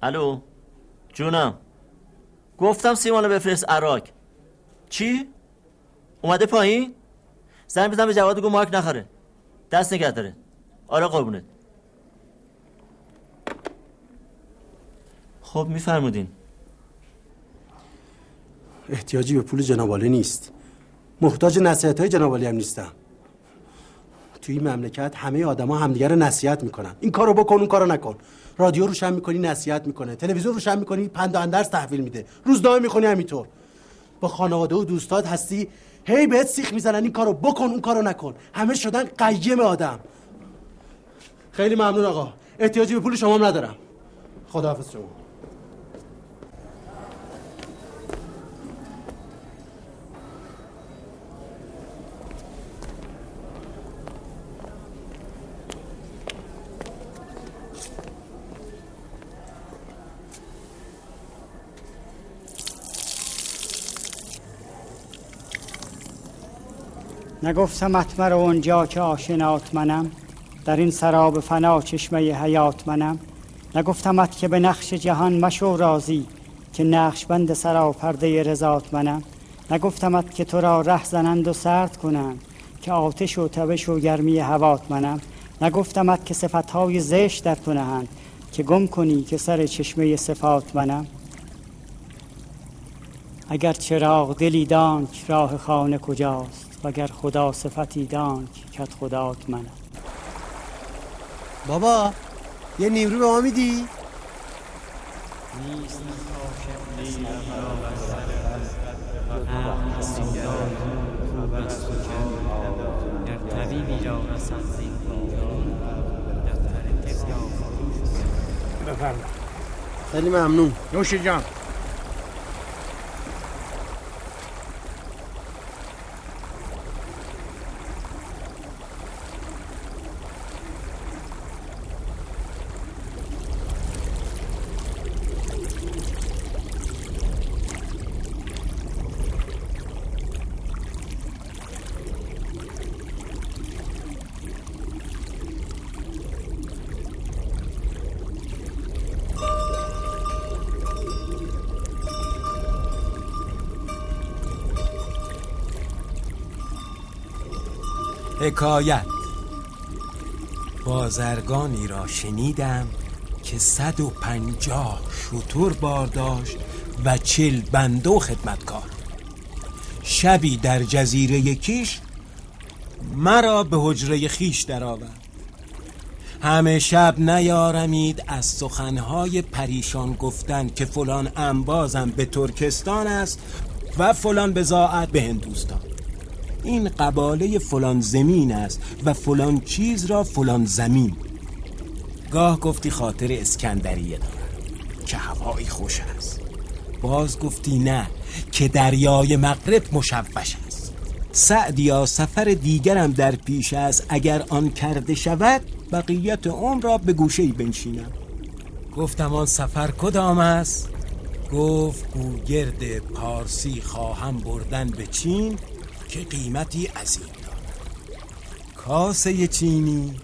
الو؟ جونم. گفتم سیمانو بفرست عراق. چی؟ اومده پایین؟ زن بزن به جواد گو مارک نخره. دست نگه داره. آره قربونت. خب میفرمودین. احتیاجی به پول جناباله نیست. محتاج نصیحت های جنابالی هم نیستم توی این مملکت همه آدما همدیگه رو نصیحت می‌کنن. این کارو بکن اون کارو نکن. رادیو روشن می‌کنی نصیحت می‌کنه. تلویزیون روشن می‌کنی پند و اندرس تحویل میده. روزنامه می‌خونی همینطور. با خانواده و دوستات هستی. هی بهت سیخ می‌زنن. این کارو بکن اون کارو نکن. همه شدن قیم آدم. خیلی ممنون آقا. احتیاجی به پول شما ندارم. خداحافظ شما. نگفتمت مرا اونجا که آشنات منم در این سراب فنا چشمه حیات منم. نگفتمت که به نقش جهان مشو راضی که نقش بند سرا پرده رضات منم. نگفتمت که تو را ره زنند و سرد کنند که آتش و تبش و گرمی هوات منم. نگفتمت که صفتهای زشت در تو نهند که گم کنی که سر چشمه صفات منم. اگر چراغ دلی دانک راه خانه کجاست وگر خدا صفتی دانک کت خدات منم. بابا یه نیمرو به ما میدی؟ خیلی ممنون. نوش جان. حکایت. بازرگانی را شنیدم که صد و پنجاه شطور بار داشت و چل بنده و خدمتکار. شبی در جزیره یکیش مرا به حجره خیش درآورد. همه شب نیارمید از سخنهای پریشان گفتن که فلان انبازم به ترکستان است و فلان بزاعت به هندوستان. این قباله فلان زمین است و فلان چیز را فلان زمین. گاه گفتی خاطر اسکندریه دارم که هوایی خوش است. باز گفتی نه که دریای مغرب مشوش است. سعدیا سفر دیگرم در پیش است اگر آن کرده شود بقیت عمر را به گوشه بنشینم. گفتم آن سفر کدام است؟ گفت گوگرد پارسی خواهم بردن به چین که قیمتی عظیم دارد کاسه چینی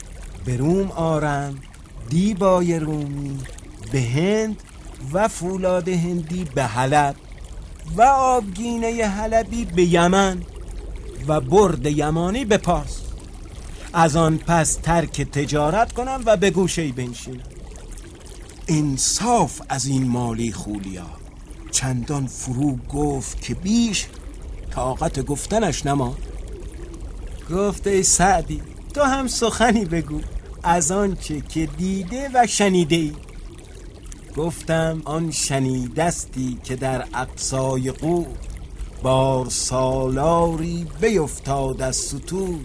به روم آرم دیبای رومی به هند و فولاد هندی به حلب و آبگینه حلبی به یمن و برد یمانی به پاس از آن پس ترک تجارت کنم و به گوشه بنشینم. انصاف از این مالی خولیا. چندان فرو گفت که بیش طاقت گفتنش نما. گفت ای سعدی تو هم سخنی بگو. از آنچه که دیده و شنیده ای گفتم آن شنیدستی که در اقصای قور بار سالاری بیفتاد از سطور.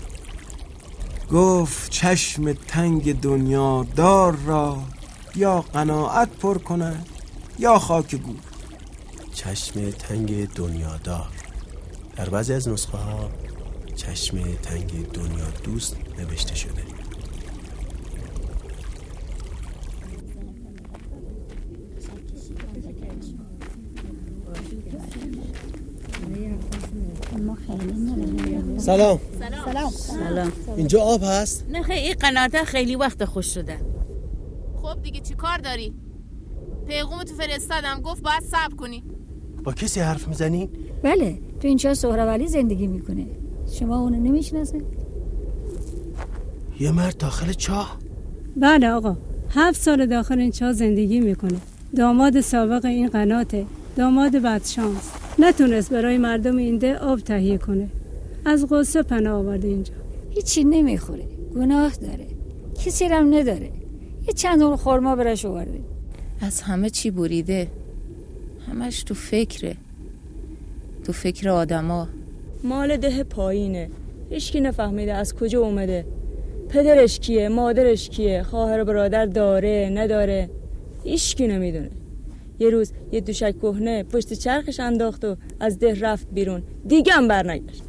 گفت چشم تنگ دنیا دار را یا قناعت پر کند یا خاک گور. چشم تنگ دنیا دار. در بعضی از نسخه ها چشم تنگ دنیا دوست نوشته شده. سلام. سلام. سلام. اینجا آب هست؟ نه خیلی این قناته خیلی وقت خوش شده. خب دیگه چی کار داری؟ پیغوم تو فرستادم گفت باید صبر کنی. با کسی حرف می‌زنی؟ بله. تو اینجا سهرولی زندگی می‌کنه. شما اونو نمی‌شناسه؟ یه مرد داخل چاه؟ بله آقا. هفت سال داخل این چاه زندگی می‌کنه. داماد سابق این قناته. داماد بدشانس. نتونست برای مردم اینده آب تهیه کنه. از غصه پناه آورده اینجا. هیچی نمی‌خوره. گناه داره. کسی رم نداره. یه چند اون خورما برش آورده. از همه چی بریده. همش تو فکره. تو فکر آدما. مال ده پایینه. هیچکی نفهمیده از کجا اومده. پدرش کیه؟ مادرش کیه؟ خواهر و برادر داره؟ نداره؟ هیچکی نمی‌دونه. یه روز یه دوشک کهنه پشت چرخش انداخت و از ده رفت بیرون. دیگه هم برنگشت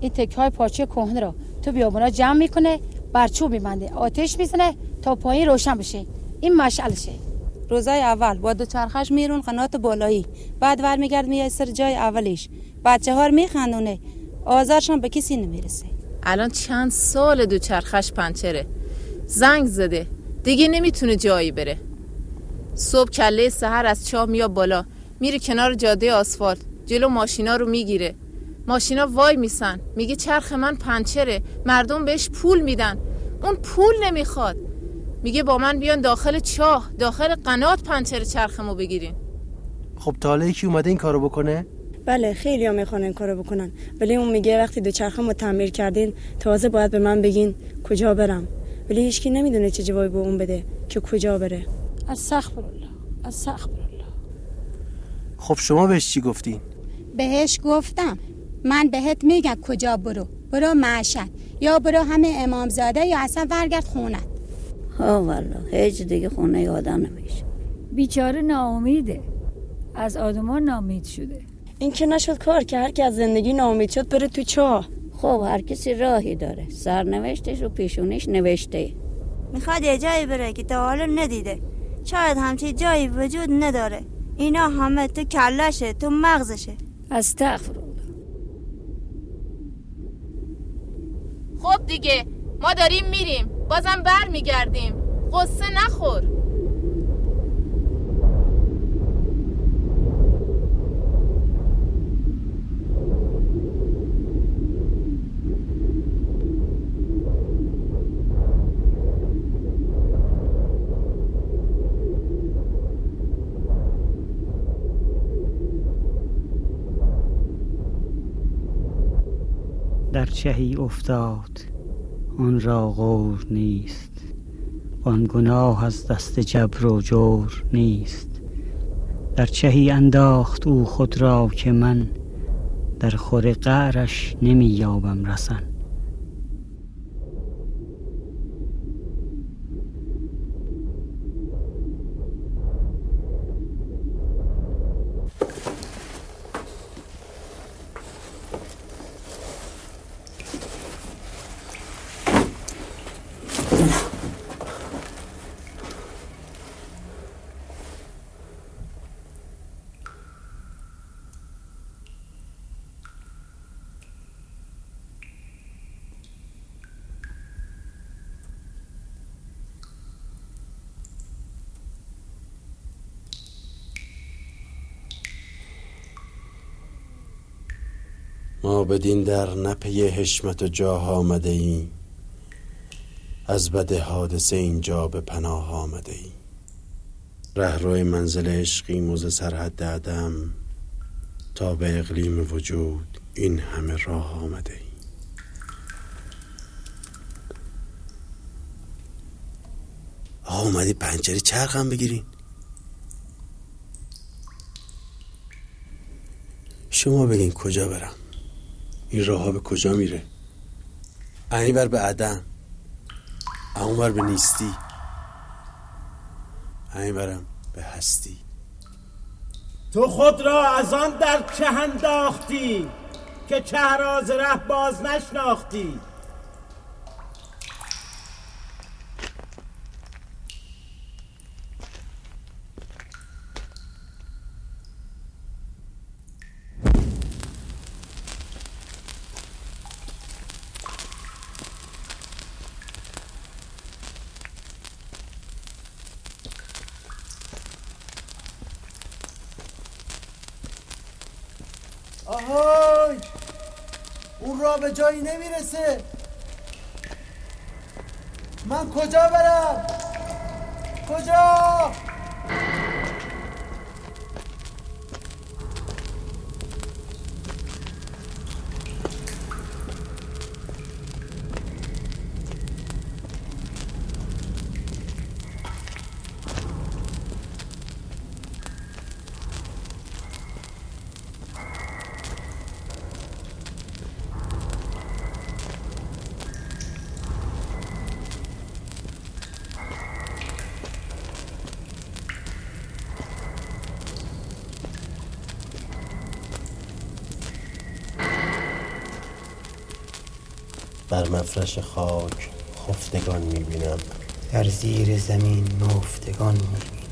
این تکه های پارچه کهنه رو تو بیابونا جمع می‌کنه برچوب میبنده آتش می‌زنه تا پایین روشن بشه. این مشعلشه. روزای اول با دو چرخش میرون قنات بالایی. بعد ور میگرد میای سر جای اولش بچه ها میخندونه. آزارشان به کسی نمی‌رسه. الان چند سال دو چرخش پنچره. زنگ زده. دیگه نمی‌تونه جایی بره. صبح کله سهر از چاه میاد بالا. میره کنار جاده آسفالت. جلو ماشینا رو می‌گیره. ماشینا وای میسن. میگه چرخ من پنچره. مردم بهش پول میدن. اون پول نمی‌خواد. میگه با من بیان داخل چاه داخل قنات پنچر چرخمو بگیرین. خب تا حالا یکی اومده این کارو بکنه؟ بله خیلی ها می‌خوان این کارو بکنن. ولی اون میگه وقتی دو چرخم رو تعمیر کردین تازه باید به من بگین کجا برم. ولی هیچکی نمی‌دونه چه جوابی به اون بده که کجا بره. استغفر الله استغفر خب شما بهش چی گفتین؟ بهش گفتم. من بهت میگم کجا برو. برو معشد یا برو همه امامزاده یا اصلا برگرد خونت. ها والا هیچ دیگه خونه آدم نمیشه. بیچاره ناامیده. از آدمان نامید شده. این که نشد کار که هر کی از زندگی ناامید شد بره تو چاه. خب هر کسی راهی داره. سرنوشتش رو پیشونیش نوشته. می‌خواد یه جایی بره که تا حالا ندیده. شاید همچی جایی وجود نداره. اینا همه تو کلشه تو مغزشه. استغفر خب دیگه ما داریم میریم. بازم بر میگردیم قصه نخور. در چهی افتاد. آن را غور نیست. آن گناه از دست جبر و جور نیست. در چهی انداخت او خود را که من در خور قعرش نمی یابم رسن. ما بدین در نپی حشمت و جاه آمده ایم. از بد حادثه اینجا به پناه آمده ایم. رهروی منزل عشقیم و ز سرحد عدم تا به اقلیم وجود این همه راه آمده ایم. آقا اومدی پنجری چرخم بگیرین. شما بگین کجا برم. این راه به کجا میره؟ این بر به عدم اون بر به نیستی این برم به هستی. تو خود را از آن در چه انداختی که چه راز ره باز نشناختی آهای اون را به جایی نمی‌رسه. من کجا برم؟ کجا؟ بر مفرش خاک خفتگان می‌بینم. در زیر زمین نفتگان می‌بینم.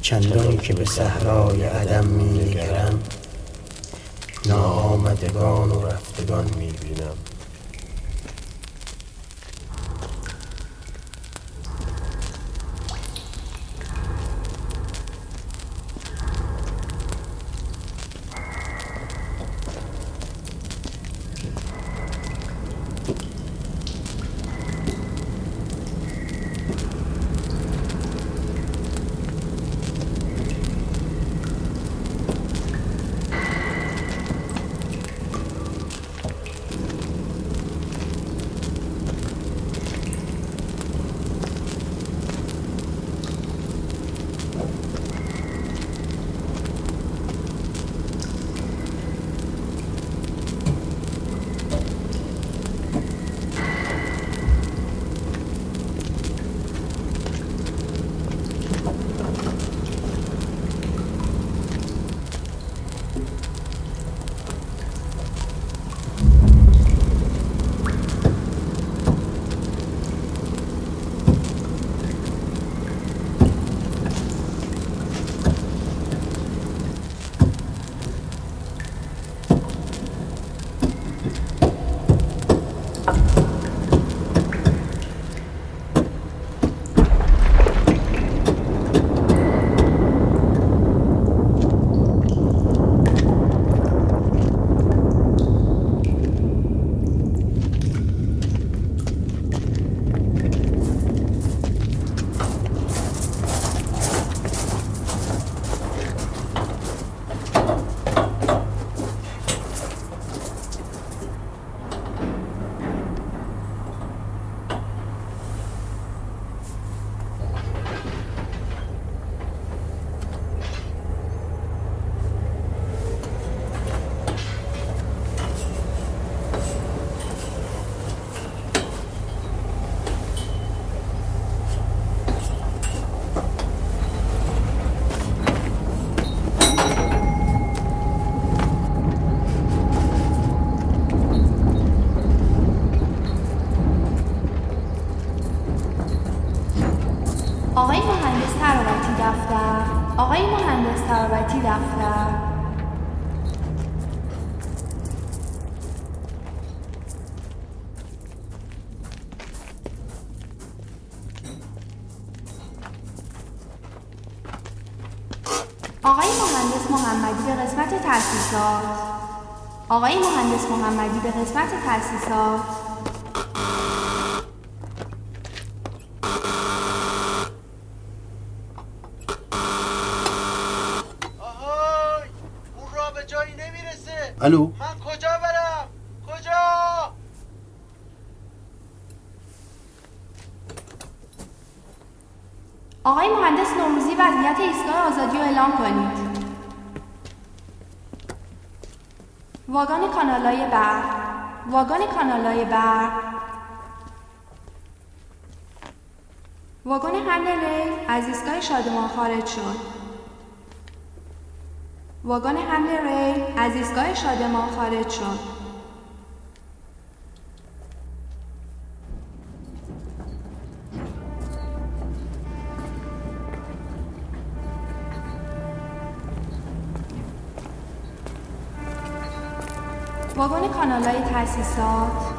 چندان که به صحرای عدم مینگرم ناآمدگان و رفتگان می‌بینم. قسمت تاسیسات آقای مهندس محمدی به قسمت تاسیسات اون را به جایی نمی‌رسه. الو؟ من کجا برم؟ کجا؟ آقای مهندس نوروزی وضعیت ایستگاه آزادی رو اعلام کنید. واگن کانالای برق واگن کانالای برق واگن حمل از ایستگاه شادمان خارج شد. واگن حمل از ایستگاه شادمان خارج شد. واگن کانالای تاسیسات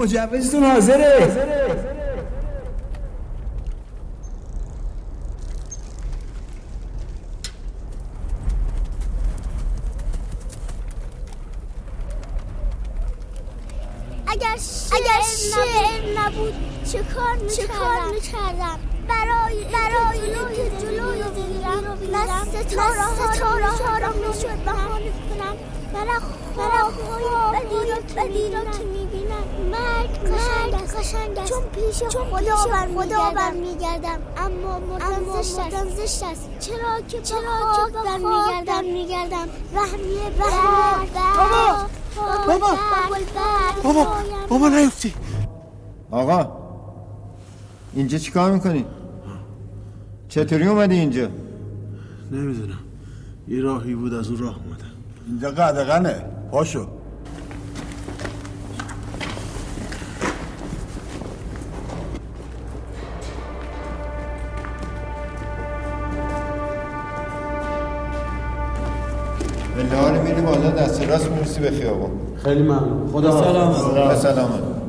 مجوزتون حاضره. اگر اگر شعر نبود چه کار چه چون پیش خدا بر خدا بر میگردم. اما مردن زشت است. چرا که چرا که بر میگردم. میگردم رحمیه بابا بابا. بابا بابا. نیفتی. آقا اینجا چیکار می‌کنی؟ چطوری اومدی اینجا؟ نمی‌دونم. یه راهی بود از اون راه اومدم. اینجا قدغنه. پاشو. به حال میری بالا دست راست می‌رسی به خیابون. خیلی ممنون. خدا به سلامت.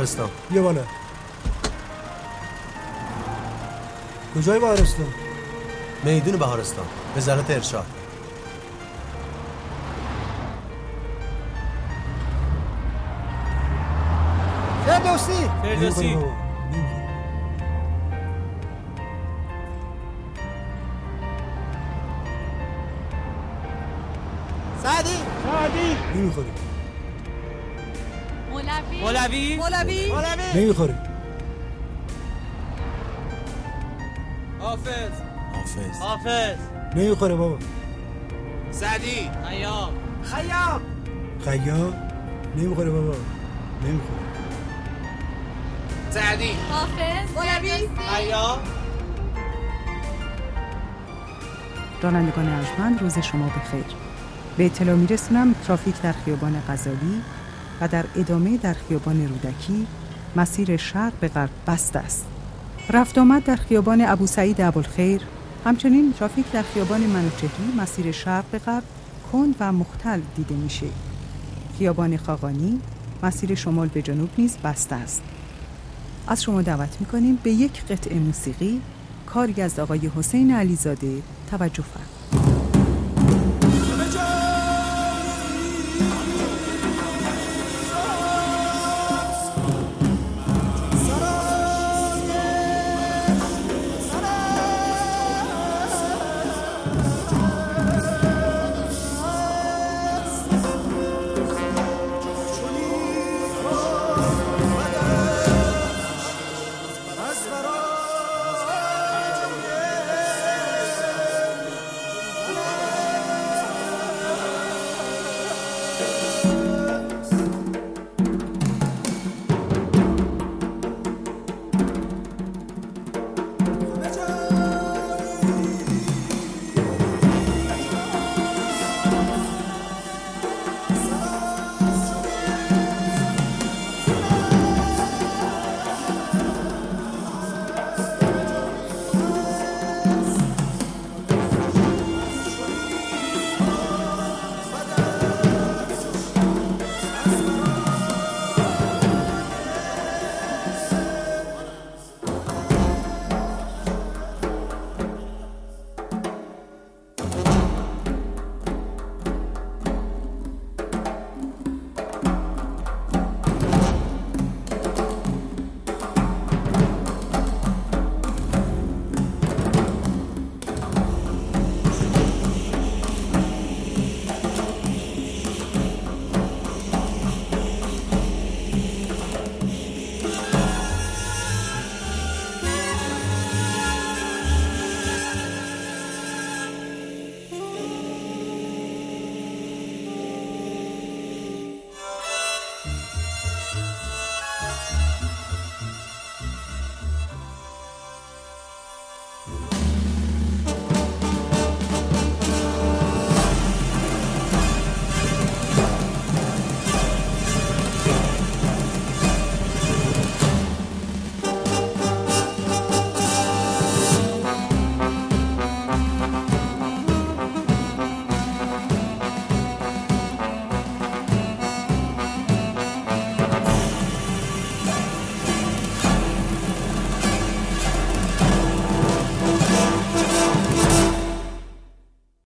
بهارستان بیا بالا. کجای بهارستان میدون بهارستان وزارت ارشاد. فردوسی! فردوسی. مولوی؟ مولوی. مولوی. نمی‌خوری حافظ. حافظ. حافظ. نمی‌خوره بابا. سعدی خیام. خیام. خیام؟ نمی‌خوره بابا. نمی‌خوره. سعدی حافظ. مولوی. خیام. رانندگان ارجمند روز شما بخیر. به اطلاع میرسونم ترافیک در خیابان غزالی و در ادامه در خیابان رودکی مسیر شرق به غرب بسته است. رفت آمد در خیابان ابو سعید ابوالخیر. همچنین ترافیک در خیابان منوچهری مسیر شرق به غرب کند و مختل دیده میشه. خیابان خاقانی مسیر شمال به جنوب نیز بسته است. از شما دعوت می‌کنیم به یک قطعه موسیقی. کاری از آقای حسین علیزاده. توجه فرمایید.